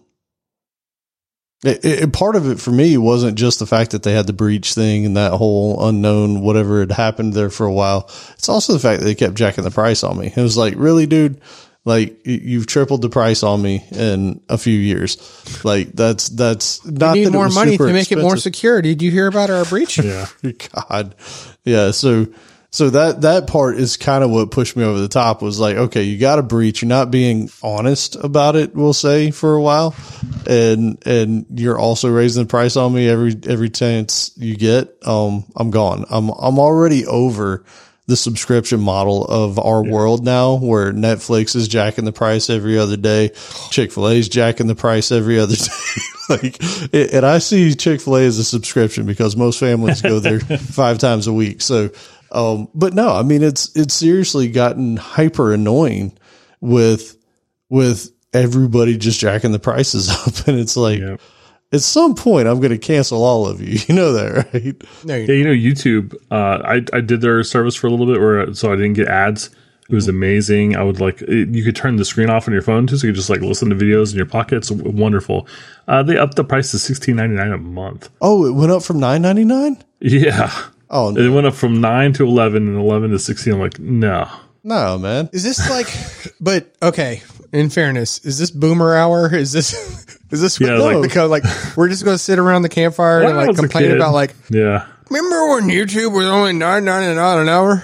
It, it, part of it for me wasn't just the fact that they had the breach thing and that whole unknown whatever had happened there for a while. It's also the fact that they kept jacking the price on me. It was like, really, dude, like you've tripled the price on me in a few years. Like that's that's not You need more money to make it more expensive. secure. Did you hear about our breach? Yeah. God. Yeah. So, so that, that part is kind of what pushed me over the top was like, okay, you got a breach. You're not being honest about it, we'll say for a while. And, and you're also raising the price on me every, every chance you get. Um, I'm gone. I'm, I'm already over the subscription model of our world now where Netflix is jacking the price every other day. Chick-fil-A is jacking the price every other day. like, and I see Chick-fil-A as a subscription because most families go there five times a week. So, um, but no, I mean, it's, it's seriously gotten hyper annoying with, with everybody just jacking the prices up. And it's like, Yep. at some point, I'm going to cancel all of you. You know that, right? No, you Yeah, you know YouTube. Uh, I I did their service for a little bit, where so I didn't get ads. It was amazing. I would like it, you could turn the screen off on your phone too, so you could just like listen to videos in your pockets. Wonderful. Uh, they upped the price to sixteen ninety nine a month. Oh, it went up from nine ninety nine. Yeah, Oh it went up from nine to eleven and eleven to sixteen. I'm like, no. no, man. Is this like, but okay, in fairness, is this boomer hour? Is this, is this Yeah, like, like- because like, we're just going to sit around the campfire and like complain about like, Yeah, remember when YouTube was only nine ninety nine an hour?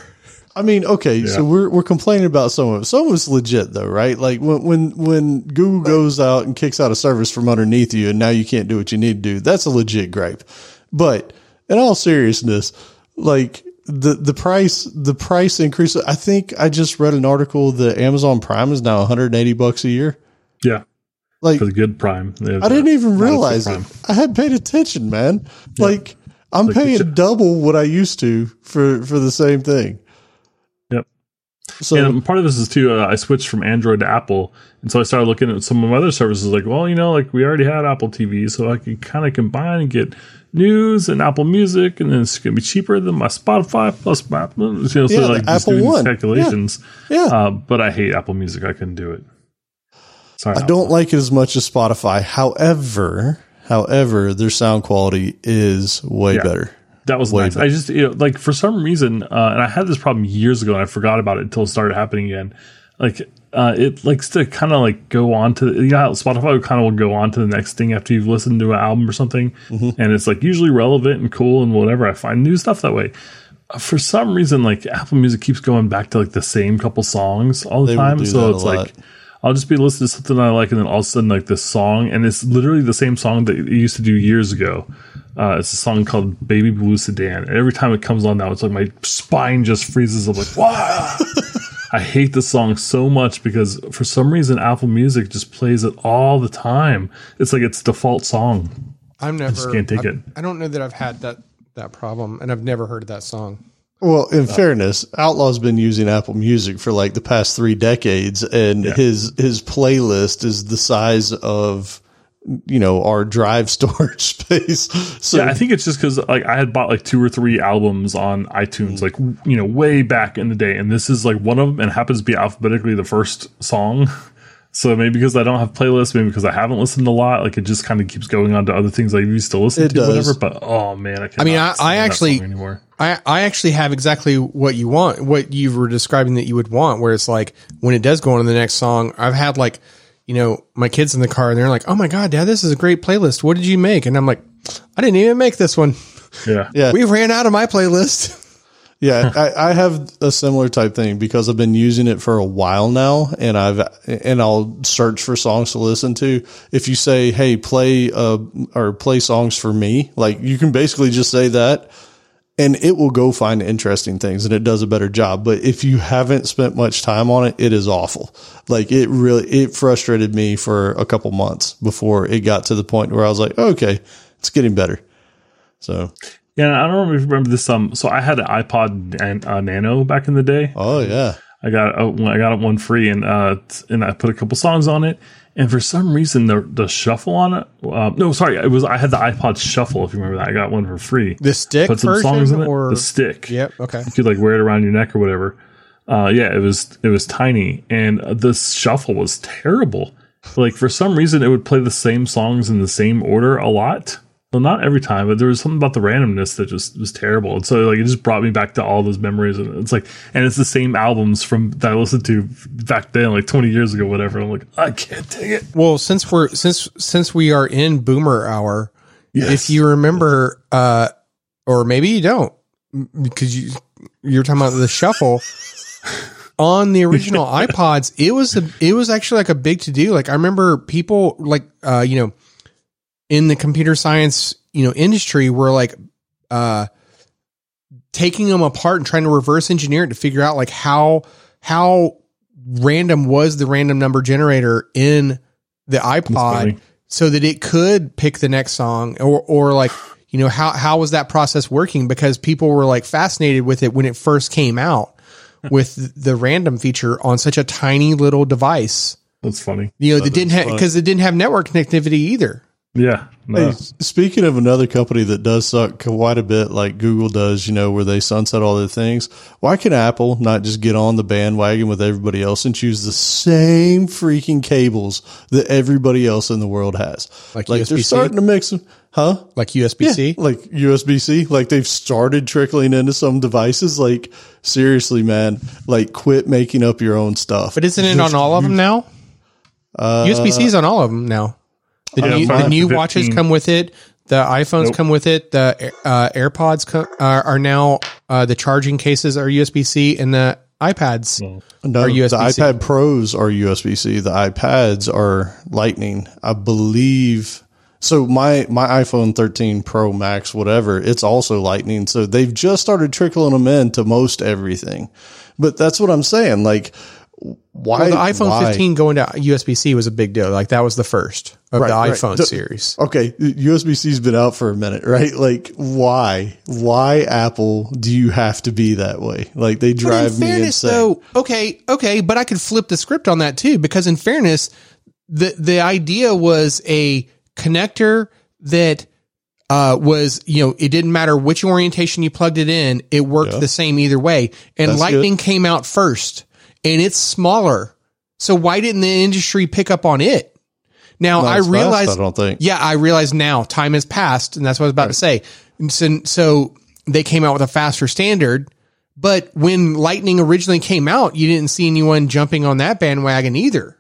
I mean, okay, so we're we're complaining about some of it. Some of it's legit though, right? Like when when when Google goes out and kicks out a service from underneath you, and now you can't do what you need to do. That's a legit gripe. But in all seriousness, like the the price the price increase. I think I just read an article that Amazon Prime is now 180 bucks a year. yeah, Like for the good Prime. I didn't even realize it. I hadn't paid attention, man. Like I'm Like paying double what I used to for for the same thing. Yep. So and part of this is too. Uh, I switched from Android to Apple, and so I started looking at some of my other services. Like, well, you know, like we already had Apple TV, so I could kind of combine and get news and Apple Music, and then it's gonna be cheaper than my Spotify plus my, you know, so Yeah, like just Apple doing these calculations. yeah. Uh, but I hate Apple Music. I couldn't do it. Sorry, I don't like it as much as Spotify. However, however, their sound quality is way Yeah. better. That was Way nice. I just you know, like for some reason, uh, and I had this problem years ago, and I forgot about it until it started happening again. Like uh, it likes to kind of like go on to you know Spotify kind of will go on to the next thing after you've listened to an album or something, Mm-hmm. and it's like usually relevant and cool and whatever. I find new stuff that way. Uh, For some reason, like Apple Music keeps going back to like the same couple songs all the They time, so it's like. I'll just be listening to something I like, and then all of a sudden, like this song, and it's literally the same song that it used to do years ago. Uh, it's a song called "Baby Blue Sedan," and every time it comes on now, it's like my spine just freezes. I'm like, wow! I hate the song so much because for some reason Apple Music just plays it all the time. It's like its default song. I'm never. I can't take I, it. I don't know that I've had that that problem, and I've never heard of that song. Well, in fairness, Outlaw's been using Apple Music for like the past three decades, and Yeah. his his playlist is the size of you know our drive storage space. So Yeah, I think it's just because like I had bought like two or three albums on iTunes, mm. like you know, way back in the day, and this is like one of them, and happens to be alphabetically the first song. So maybe because I don't have playlists, maybe because I haven't listened a lot, like it just kind of keeps going on to other things I used to listen It to, does. whatever. But oh man, I, I mean, I- I actually- anymore. I, I actually have exactly what you want, what you were describing that you would want, where it's like when it does go on to the next song, I've had like, you know, my kids in the car and they're like, Oh my God, dad, this is a great playlist. What did you make? And I'm like, I didn't even make this one. Yeah. Yeah. We ran out of my playlist. Yeah, I, I have a similar type thing because I've been using it for a while now, and I've and I'll search for songs to listen to. If you say, "Hey, play uh or play songs for me," like you can basically just say that, and it will go find interesting things, and it does a better job. But if you haven't spent much time on it, it is awful. Like it really it frustrated me for a couple months before it got to the point where I was like, okay, it's getting better. So, Yeah, I don't know remember this. Um, so I had an iPod and uh, Nano back in the day. oh yeah, I got uh, I got it one free, and uh, and I put a couple songs on it. And for some reason, the the shuffle on it. Uh, no, sorry, it was I had the iPod Shuffle. If you remember that, I got one for free. The stick Put some version songs in it. or the stick. Yep. Okay. You could like wear it around your neck or whatever. Uh, yeah, it was it was tiny, and uh, the shuffle was terrible. Like for some reason, it would play the same songs in the same order a lot. Well, not every time, but there was something about the randomness that just was terrible. And so, like, it just brought me back to all those memories. And it's like, and it's the same albums from that I listened to back then, like 20 years ago, whatever. I'm like, I can't take it. Well, since we're since since we are in Boomer Hour, Yes. if you remember, uh, or maybe you don't, because you you're talking about the shuffle on the original iPods. It was a it was actually like a big to do. Like I remember people like uh, you know in the computer science you know industry were like uh taking them apart and trying to reverse engineer it to figure out like how how random was the random number generator in the iPod so that it could pick the next song or or like you know how how was that process working? Because people were like fascinated with it when it first came out with the random feature on such a tiny little device. That's funny. you know that didn't have because it didn't have network connectivity either Yeah. No. Hey, speaking of another company that does suck quite a bit, like Google does, you know, where they sunset all their things, why can Apple not just get on the bandwagon with everybody else and choose the same freaking cables that everybody else in the world has? Like they're USB-C? starting to mix them, huh? like USB-C like USB C. Like they've started trickling into some devices. Like seriously, man, like quit making up your own stuff. but isn't it on all of them now Uh, USB-C is on all of them now the Yeah, new, the new watches come with it the iPhones Nope. come with it. The uh, AirPods co- are, are now uh, the charging cases are USB C, and the iPads No, are the USB-C. iPad Pros are USB C. The iPads are Lightning, I believe. So my my iPhone 13 Pro Max, whatever, it's also Lightning. So they've just started trickling them into most everything. But that's what I'm saying. Like, why Well, the iPhone why? 15 going to USB C was a big deal. Like that was the first of Right, the right. iPhone series. Okay, USB C's been out for a minute, right? Like, why? Why Apple do you have to be that way? Like, they drive in me fairness, insane. though, okay, okay, but I could flip the script on that too, because in fairness, the the idea was a connector that uh, was you know it didn't matter which orientation you plugged it in, it worked Yeah. the same either way. And That's Lightning came out first, and it's smaller. So why didn't the industry pick up on it? Now Not I as fast, realize I don't think. yeah, I realize now time has passed, and that's what I was about to say. And So, so they came out with a faster standard, but when Lightning originally came out, you didn't see anyone jumping on that bandwagon either.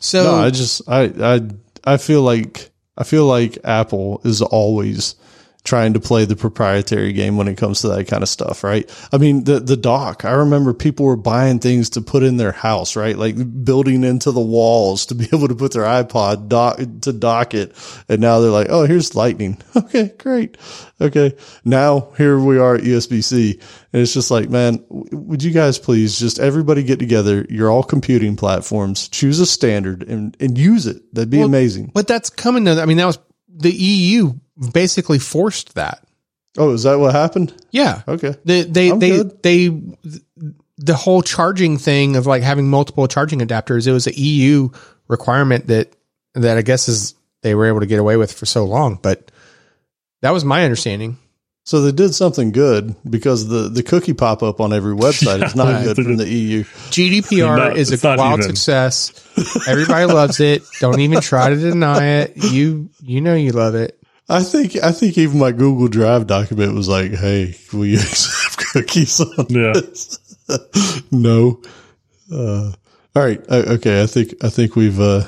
So No, I just I I I feel like I feel like Apple is always trying to play the proprietary game when it comes to that kind of stuff, right? I mean, the the dock. I remember people were buying things to put in their house, right? Like building into the walls to be able to put their iPod dock to dock it, and now they're like, "Oh, here's Lightning." Okay, great. Okay, now here we are at USB C, and it's just like, man, would you guys please just everybody get together? You're all computing platforms. Choose a standard and and use it. That'd be amazing. but that's coming to. I mean, that was the EU basically forced that. Oh, is that what happened? Yeah, Okay. they they I'm they, good. they the whole charging thing of like having multiple charging adapters. It was a EU requirement that that I guess is they were able to get away with for so long, but that was my understanding. So they did something good because the, the cookie pop up on every website is not good from the EU. GDPR Not- is a not wild even. success. Everybody loves it. Don't even try to deny it. You you know you love it. I think I think even my Google Drive document was like, "Hey, will you accept cookies on Yeah. this?" no. Uh, all right. Uh, okay. I think I think we've uh,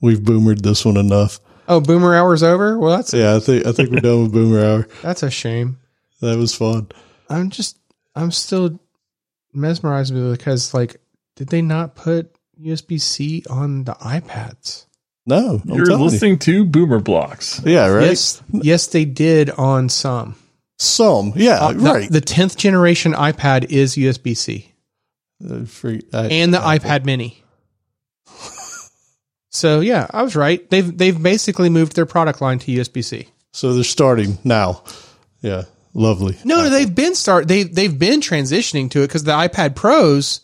we've boomered this one enough. Oh, Boomer Hour's over. Well, that's Yeah, I think I think we're done with Boomer Hour. that's a shame. That was fun. I'm just I'm still mesmerized because like, did they not put USB C on the iPads? No, I'm You're telling you. listening to Boomer Blocks. Yeah, right. Yes, yes, they did on some. Some. Yeah, Uh, right. The tenth generation iPad is USB C, Uh, free- I- and the iPad Mini. So yeah, I was right. They've they've basically moved their product line to USB C. so they're starting now. Yeah, lovely. No, no, they've been start they they've been transitioning to it because the iPad Pros.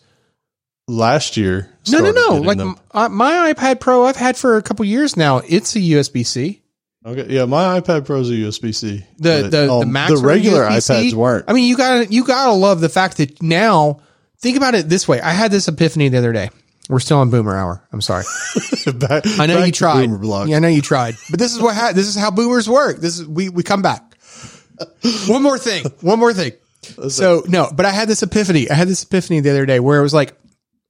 Last year. No, no, no. Like uh, my iPad Pro, I've had for a couple years now. It's a USB C. Okay, yeah, my iPad Pro's a USB C. The the the Max the regular USB-C. iPads weren't. I mean, you got to you got to love the fact that now. Think about it this way. I had this epiphany the other day. We're still on Boomer Hour. I'm sorry. Back- I know you tried. Yeah, I know you tried. But this is what ha- this is how boomers work. This is we we come back. One more thing. One more thing. So no, but I had this epiphany. I had this epiphany the other day where it was like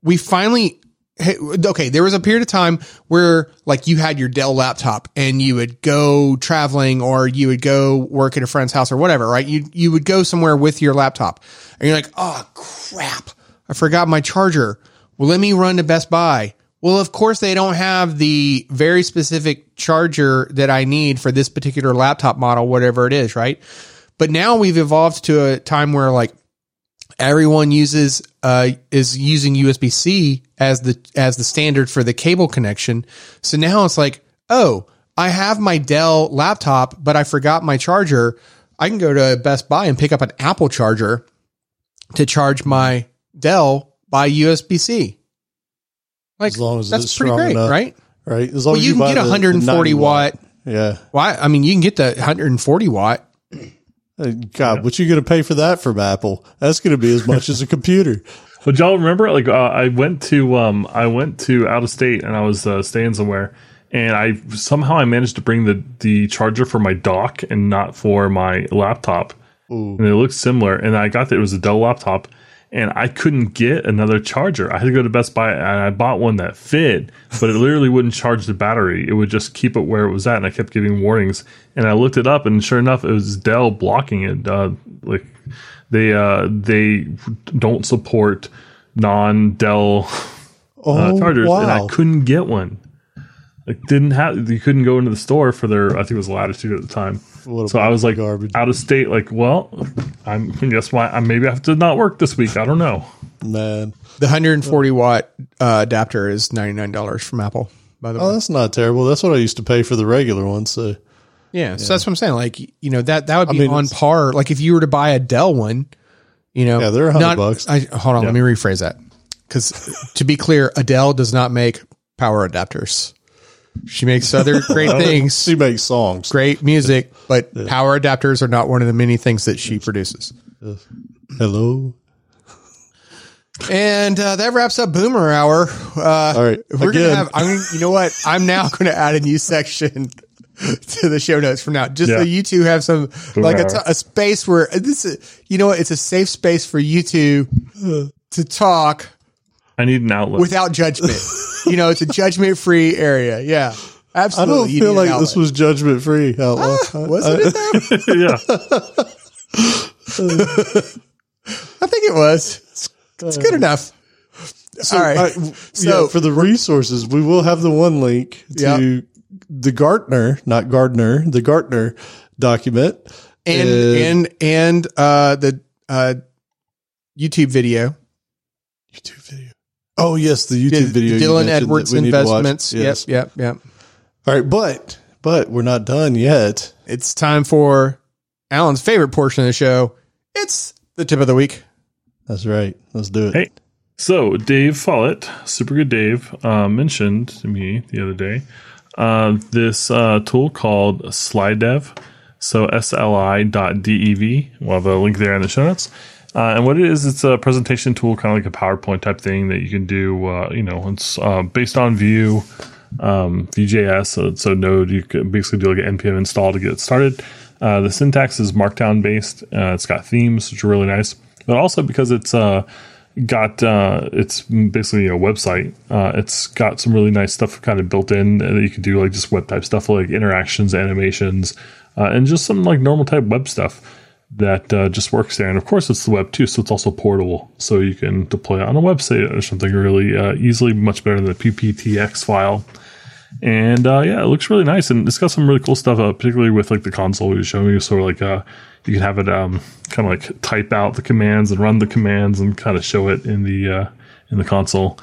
we finally hey, okay, there was a period of time where like you had your Dell laptop and you would go traveling or you would go work at a friend's house or whatever, right? You you would go somewhere with your laptop and you're like, "Oh crap. I forgot my charger." Well, let me run to Best Buy. Well, of course they don't have the very specific charger that I need for this particular laptop model, whatever it is, right? But now we've evolved to a time where like everyone uses uh is using USB C as the as the standard for the cable connection. So now it's like, oh, I have my Dell laptop, but I forgot my charger. I can go to Best Buy and pick up an Apple charger to charge my Dell by USB C. Like As long as that's it's pretty great, enough. right? right? As long Well, as you can get the- the 140 90 watt. Yeah. Why? I mean, you can get the 140 watt. Uh, God, what you going to pay for that from Apple? That's going to be as much as a computer. But y'all remember, like, uh, I went to, um, I went to out of state and I was uh, staying somewhere, and I somehow I managed to bring the the charger for my dock and not for my laptop, Ooh. and it looked similar. And I got that it was a Dell laptop, and I couldn't get another charger. I had to go to Best Buy and I bought one that fit, but it literally wouldn't charge the battery. It would just keep it where it was at, and I kept giving warnings. And I looked it up, and sure enough, it was Dell blocking it. Uh, like they uh, they don't support non Dell Oh, uh, chargers, and I couldn't get one. Like didn't have you couldn't go into the store for their I think it was Latitude at the time. What a So I was like garbage. out of state. Like, well, I'm guess why I maybe I have to not work this week. I don't know. Man. The 140 watt uh, adapter is $99 from Apple, by the way. Oh, that's not terrible. That's what I used to pay for the regular one. So Yeah, so that's what I'm saying. Like, you know, that that would be mean, on par. Like, if you were to buy a Dell one, you know, Yeah, they're a hundred not- bucks. I, hold on, let me rephrase that. Because to be clear, Adele does not make power adapters. She makes other great things, she makes songs. great music, but power adapters are not one of the many things that she produces. Hello. And uh, that wraps up Boomer Hour. Uh, All right. we're Again. gonna have. I'm. You know what? I'm now going to add a new section to the show notes from now, just so you two have some like a, t- a space where this. Is, you know what? It's a safe space for you two to talk I need an outlet. without judgment. you know, it's a judgment free area. Yeah, Absolutely. I don't You feel like this was judgment free. Outlaw. wasn't it? Though? yeah, I think it was. It's, it's good enough. All right. I- So- yeah, for the resources, we will have the one link to the Gartner, not Gardner, the Gartner document. and and and uh, the uh, YouTube video. YouTube video. Oh yes, the YouTube video. Dylan mentioned Edwards that we need to watch. Investments. Yes. Yep, yep, yep. All right, but but we're not done yet. It's time for Allen's favorite portion of the show. It's the tip of the week. That's right. Let's do it. Hey. So Dave Follett, super good Dave, uh, mentioned to me the other day uh, this uh, tool called Slidev. So sli.dev. We'll have a link there in the show notes. Uh, and what it is, it's a presentation tool, kind of like a PowerPoint type thing that you can do. Uh, you know, it's uh, based on Vue, um, Vue.js. So, so Node, you can basically do like an npm install to get it started. Uh, the syntax is Markdown based. Uh, it's got themes, which are really nice. But also because it's uh, got it's basically a website. It's got some really nice stuff kind of built in that you can do like just web type stuff like interactions, animations, and just some like normal type web stuff that uh, just works there. And of course, it's the web too, so it's also portable, so you can deploy it on a website or something really uh, easily, much better than the PPTX file. And uh, yeah, it looks really nice, and it's got some really cool stuff, uh, particularly with like the console you showing me. So like, uh, you can have it um, kind of like type out the commands and run the commands, and kind of show it in the uh, in the console.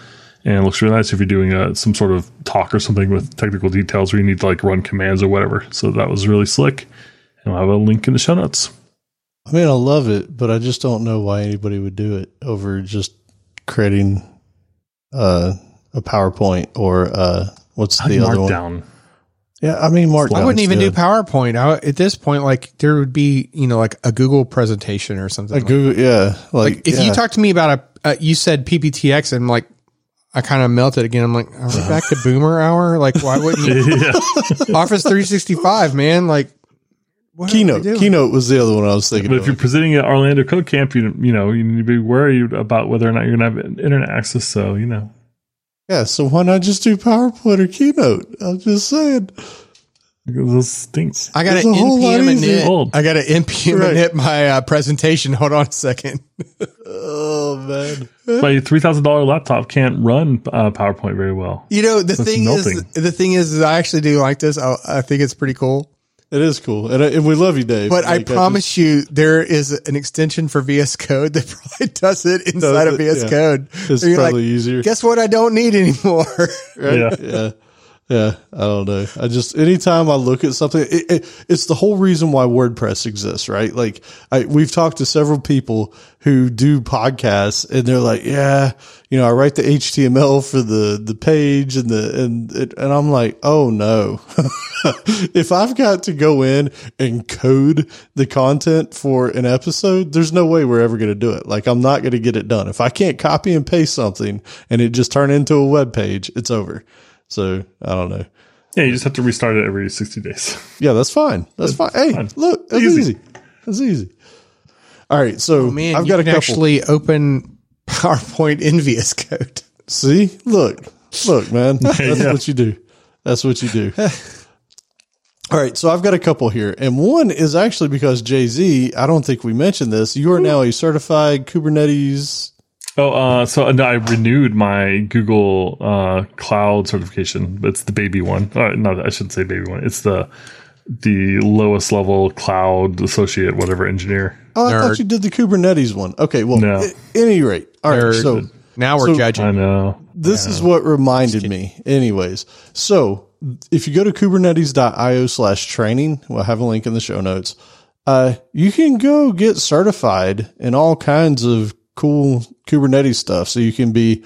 And it looks really nice if you're doing some sort of talk or something with technical details where you need to like run commands or whatever. So that was really slick. And I'll have a link in the show notes. I mean, I love it, but I just don't know why anybody would do it over just creating uh, a PowerPoint or uh, what's the other one? Yeah, I mean, Markdown. I wouldn't even do PowerPoint. I, at this point, like there would be, you know, like a Google presentation or something. Like Google, yeah. Like, Like, if yeah. you talk to me about a, uh, you said PPTX, and like, I kind of melted again. I'm like, are we back to Boomer Hour? Like, why wouldn't you? Office 365, man. Like, what Keynote. Keynote was the other one I was thinking. But of. if you're presenting at Orlando Code Camp, you you know you need to be worried about whether or not you're going to have internet access. So you know, yeah, so why not just do PowerPoint or Keynote? I'm just saying. because those stinks. I got It's to a whole lot npm easier. init. Old. I got to npm Right. init my uh, presentation. Hold on a second. Oh man, My three thousand dollar laptop can't run uh, PowerPoint very well. You know, the thing melting. is, the thing is, is I actually do like this. I, I think it's pretty cool. It is cool, and, uh, and we love you, Dave. But I Like, promise you, there is an extension for VS Code that probably does it inside Does of VS yeah. Code. it's So you're probably like, easier. guess what? I don't need anymore. right? Yeah. yeah. Yeah, I don't know. I just anytime I look at something, it, it, it's the whole reason why WordPress exists, right? Like, I we've talked to several people who do podcasts, and they're like, "Yeah, you know, I write the HTML for the the page, and the and it, and I'm like, oh no, if I've got to go in and code the content for an episode, there's no way we're ever going to do it. Like, I'm not going to get it done if I can't copy and paste something and it just turn into a web page. It's over." So I don't know. Yeah, you just have to restart it every sixty days. Yeah, that's fine. That's fine. Hey, fine. look, that's Easy. easy. That's easy. All right, so Oh, Man, I've you got a can couple. actually open PowerPoint in VS Code. See, look, look, man. That's Yeah. what you do. That's what you do. All right, so I've got a couple here, and one is actually because Jay Z. I don't think we mentioned this. You are hmm. now a certified Kubernetes. Oh, uh, so no, I renewed my Google uh, Cloud certification. It's the baby one. Uh, no, I shouldn't say baby one. It's the the lowest level cloud associate, whatever engineer. Oh, I Nerd. thought you did the Kubernetes one. Okay, well, No. at any rate, all right. Nerd. So Now we're So- I know. this is what reminded me anyways so if you go to kubernetes.io slash training we'll have a link in the show notes uh, you can go get certified in all kinds of cool kubernetes stuff so you can be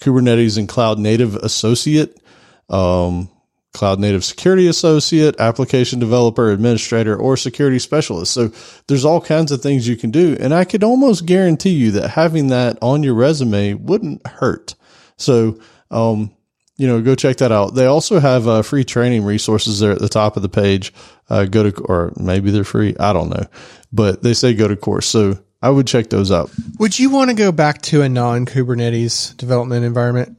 kubernetes and cloud native associate um, cloud native security associate application developer administrator or security specialist so there's all kinds of things you can do and i could almost guarantee you that having that on your resume wouldn't hurt so, um, you know, go check that out. They also have uh, free training resources there at the top of the page. Uh, go to, or maybe they're free. I don't know, but they say go to course. So I would check those out. Would you want to go back to a non Kubernetes development environment?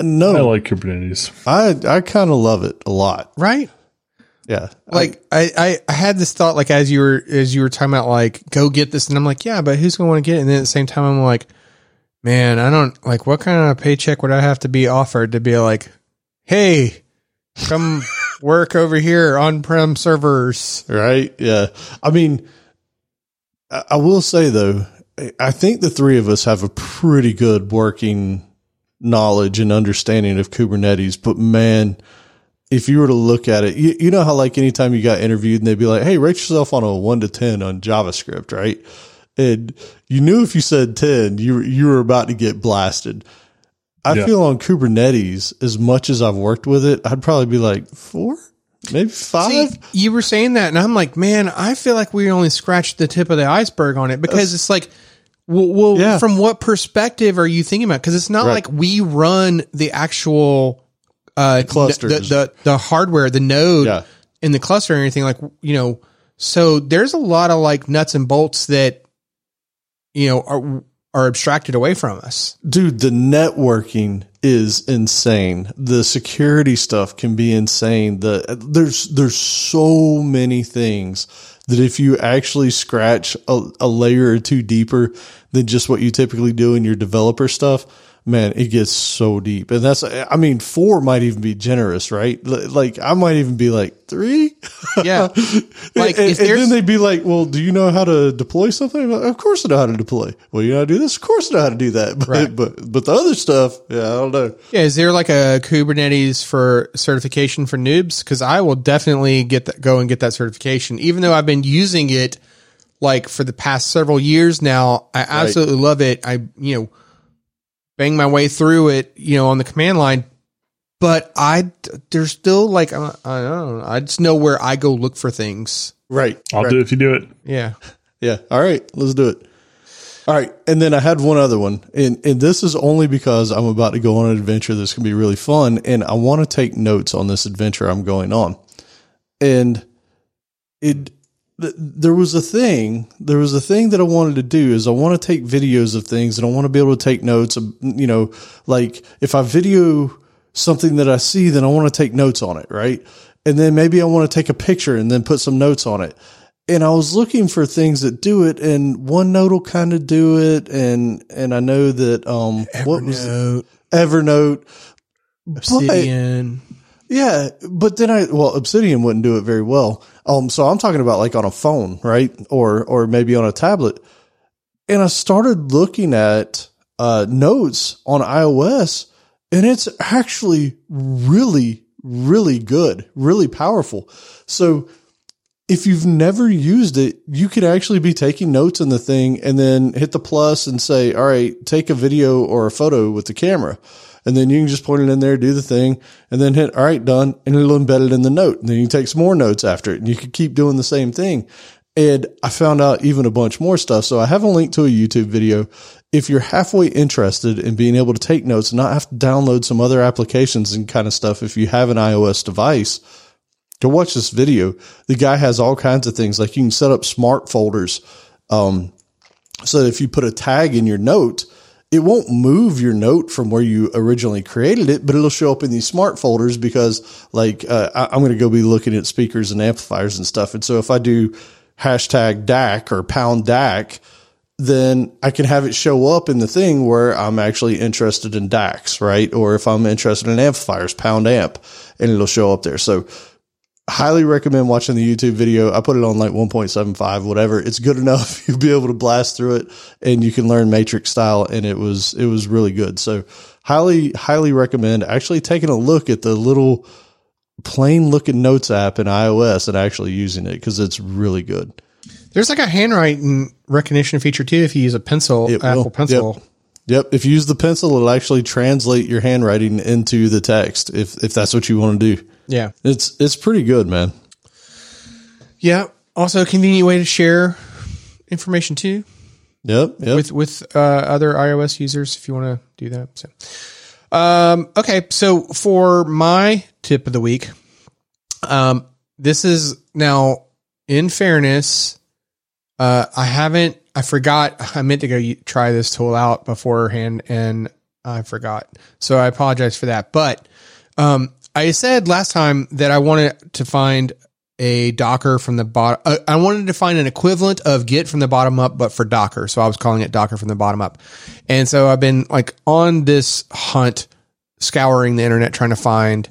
No, I like Kubernetes. I, I kind of love it a lot. Right? Yeah. Like I, I, I had this thought like as you were as you were talking about like go get this and I'm like yeah but who's gonna want to get it and then at the same time I'm like man I don't like what kind of paycheck would I have to be offered to be like hey come work over here on prem servers right? Yeah. I mean, I, will say though, I- think the three of us have a pretty good working knowledge and understanding of Kubernetes, but man, if you were to look at it, you, you know how like anytime you got interviewed and they'd be like, Hey, rate yourself on a one to 10 on JavaScript, right? And you knew if you said 10, you, were- you were about to get blasted. I Yeah. feel on Kubernetes, as much as I've worked with it, I'd probably be like four, maybe five. See, you were saying that and I'm like man I feel like we only scratched the tip of the iceberg on it because it's like well, well Yeah. from what perspective are you thinking about because it's not Right. like we run the actual uh Clusters. the, the the hardware the node Yeah. in the cluster or anything like you know so there's a lot of like nuts and bolts that you know are are abstracted away from us. Dude, the networking is insane. The security stuff can be insane. The there's there's so many things that if you actually scratch a, a layer or two deeper than just what you typically do in your developer stuff, man, it gets so deep. And that's, I mean, four might even be generous, right? Like, I might even be like three. Yeah. Like, and, and then they'd be like, well, do you know how to deploy something? Like, of course I know how to deploy. Well, you know how to do this? Of course I know how to do that. But, right. but, but the other stuff, yeah, I don't know. Yeah. Is there like a Kubernetes for certification for noobs? Cause I will definitely get that, go and get that certification, even though I've been using it like for the past several years now. I absolutely right. love it. I, you know, bang my way through it, you know, on the command line. But I, there's still like, I don't know. I just know where I go look for things. Right. I'll right. do it if you do it. Yeah. Yeah. All right. Let's do it. All right. And then I had one other one. And, and this is only because I'm about to go on an adventure that's going to be really fun. And I want to take notes on this adventure I'm going on. And it, there was a thing there was a thing that i wanted to do is i want to take videos of things and i want to be able to take notes you know like if i video something that i see then i want to take notes on it right and then maybe i want to take a picture and then put some notes on it and i was looking for things that do it and onenote will kind of do it and and i know that um evernote. what was it? evernote obsidian but, yeah, but then I well, Obsidian wouldn't do it very well. Um, so I'm talking about like on a phone, right, or or maybe on a tablet. And I started looking at uh, notes on iOS, and it's actually really, really good, really powerful. So if you've never used it, you could actually be taking notes in the thing and then hit the plus and say, all right, take a video or a photo with the camera and then you can just point it in there, do the thing, and then hit, all right, done, and it'll embed it in the note. And then you take some more notes after it and you can keep doing the same thing. And I found out even a bunch more stuff. So I have a link to a YouTube video. If you're halfway interested in being able to take notes and not have to download some other applications and kind of stuff, if you have an iOS device, go watch this video. The guy has all kinds of things like you can set up smart folders. Um, so if you put a tag in your note, it won't move your note from where you originally created it, but it'll show up in these smart folders because like, uh, I, am going to go be looking at speakers and amplifiers and stuff. And so if I do hashtag DAC or pound DAC, then I can have it show up in the thing where I'm actually interested in DACs, right? Or if I'm interested in amplifiers, pound amp, and it'll show up there. So highly recommend watching the YouTube video. I put it on like 1.75, whatever. It's good enough. You'll be able to blast through it and you can learn matrix style. And it was, it was really good. So highly, highly recommend actually taking a look at the little plain looking notes app in iOS and actually using it because it's really good. There's like a handwriting recognition feature too. If you use a pencil, it Apple will. Pencil. Yep. Yep. If you use the pencil, it'll actually translate your handwriting into the text if, if that's what you want to do. Yeah. It's it's pretty good, man. Yeah. Also a convenient way to share information too. Yep. yep. With with uh, other iOS users if you want to do that. So um okay, so for my tip of the week, um this is now in fairness, uh I haven't I forgot I meant to go try this tool out beforehand and I forgot. So I apologize for that. But um I said last time that I wanted to find a Docker from the bottom. Uh, I wanted to find an equivalent of Git from the bottom up, but for Docker. So I was calling it Docker from the bottom up. And so I've been like on this hunt, scouring the internet, trying to find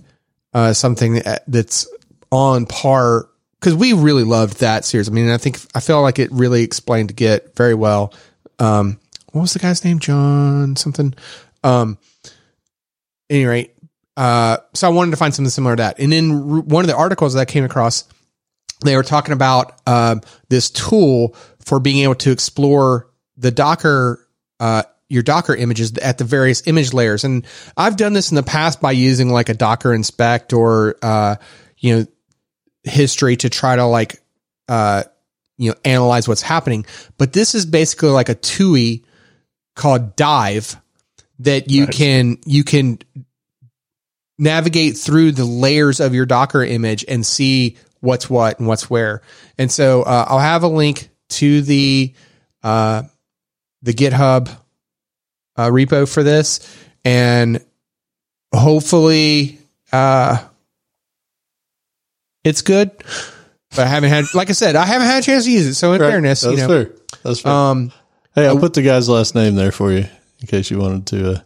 uh, something that's on par. Because we really loved that series. I mean, I think I feel like it really explained Git very well. Um, what was the guy's name? John something. Um, any rate, uh, so I wanted to find something similar to that. And in one of the articles that I came across, they were talking about uh, this tool for being able to explore the Docker, uh, your Docker images at the various image layers. And I've done this in the past by using like a Docker inspect or, uh, you know, history to try to like, uh, you know, analyze what's happening. But this is basically like a TUI called Dive that you nice. can, you can navigate through the layers of your Docker image and see what's what and what's where. And so uh, I'll have a link to the uh, the GitHub uh, repo for this, and hopefully, uh, it's good. But I haven't had, like I said, I haven't had a chance to use it. So in Right. fairness, That's you know, fair. That's fair. um, hey, I'll put the guy's last name there for you in case you wanted to, uh,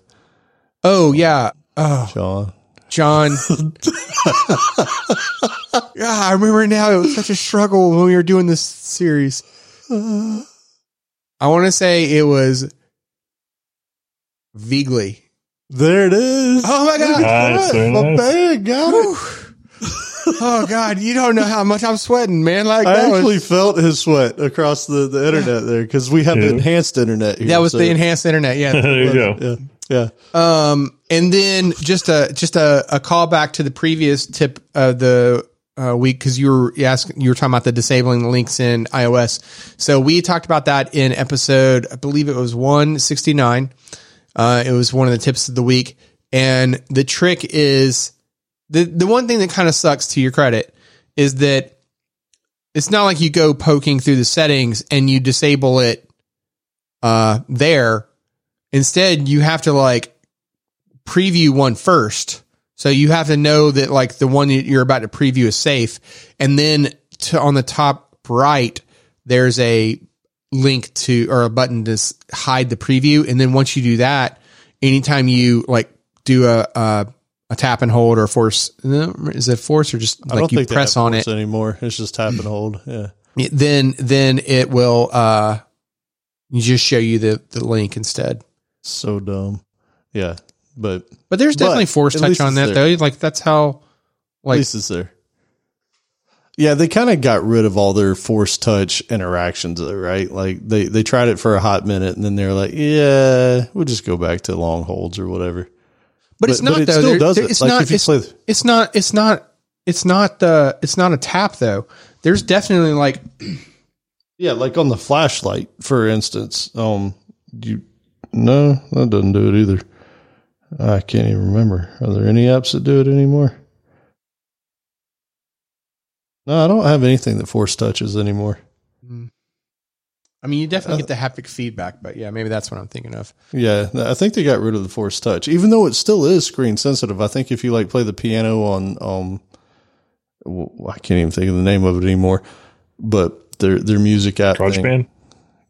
oh yeah, oh Sean. John. yeah, I remember now. It was such a struggle when we were doing this series. I want to say it was Wiegley. There it is. Oh my god! Nice, very My nice. man got it. Oh god, you don't know how much I'm sweating, man. Like I that actually was felt his sweat across the, the internet there because we have the enhanced internet here. that was so- the enhanced internet. Yeah. there you go. Yeah, yeah. Um, and then just a just a, a callback to the previous tip of the uh, week because you were asking you were talking about the disabling the links in iOS. So we talked about that in episode, I believe it was one sixty nine. Uh, it was one of the tips of the week, and the trick is the the one thing that kind of sucks to your credit is that it's not like you go poking through the settings and you disable it uh, there. Instead, you have to like preview one first. So you have to know that like the one that you're about to preview is safe. And then to, on the top right, there's a link to or a button to hide the preview. And then once you do that, anytime you like do a, a, a tap and hold or force, is it force or just like you press on it? anymore. It's just tap and hold. Yeah. then then it will uh just show you the the link instead So dumb. Yeah. But but there's definitely But force touch on that there. though like that's how at like least it's there. Yeah, they kind of got rid of all their force touch interactions, though, right? Like they they tried it for a hot minute, and then they're like, "Yeah, we'll just go back to long holds or whatever." but, it's but not it though still does there- it. it's Like, not if you it's, play- it's not it's not it's not the it's not a tap though there's definitely like Yeah, like on the flashlight, for instance. Um, you no, that doesn't do it either. I can't even remember. Are there any apps that do it anymore? No, I don't have anything that force touches anymore. i mean you Uh, definitely get the haptic feedback but yeah maybe that's what i'm thinking of Yeah, I think they got rid of the force touch, even though it still is screen sensitive. I think if you like play the piano on, um, w- I can't even think of the name of it anymore, but their their music app, thing. GarageBand.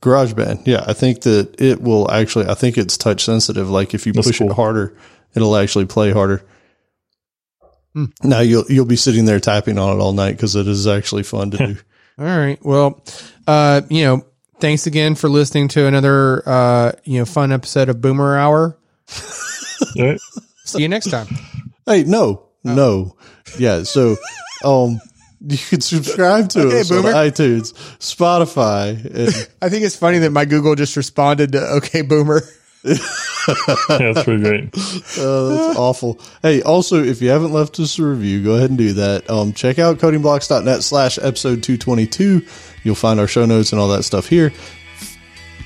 GarageBand. Yeah, I think that it will actually. I think it's touch sensitive. Like if you That's push cool. it harder, it'll actually play harder. Hmm. Now you'll you'll be sitting there typing on it all night because it is actually fun to do. all right well uh you know thanks again for listening to another uh you know fun episode of boomer hour see you next time hey, no, Oh. no, yeah. So, um, you can subscribe to Okay, us on iTunes, Spotify, and i think it's funny that my google just responded to okay boomer Yeah, that's pretty great. Oh, that's awful. Hey, also, if you haven't left us a review, go ahead and do that. Um, check out codingblocks.net slash episode 222. You'll find our show notes and all that stuff here.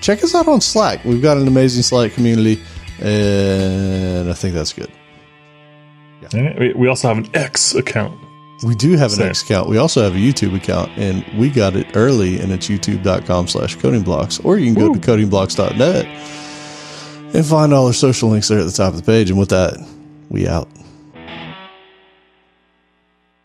Check us out on Slack. We've got an amazing Slack community, and I think that's good. All right. We, we also have an X account. We do have an Same. X account. We also have a YouTube account, and we got it early, and it's youtube.com slash codingblocks, or you can go to codingblocks.net and find all our social links there at the top of the page. And with that, we out.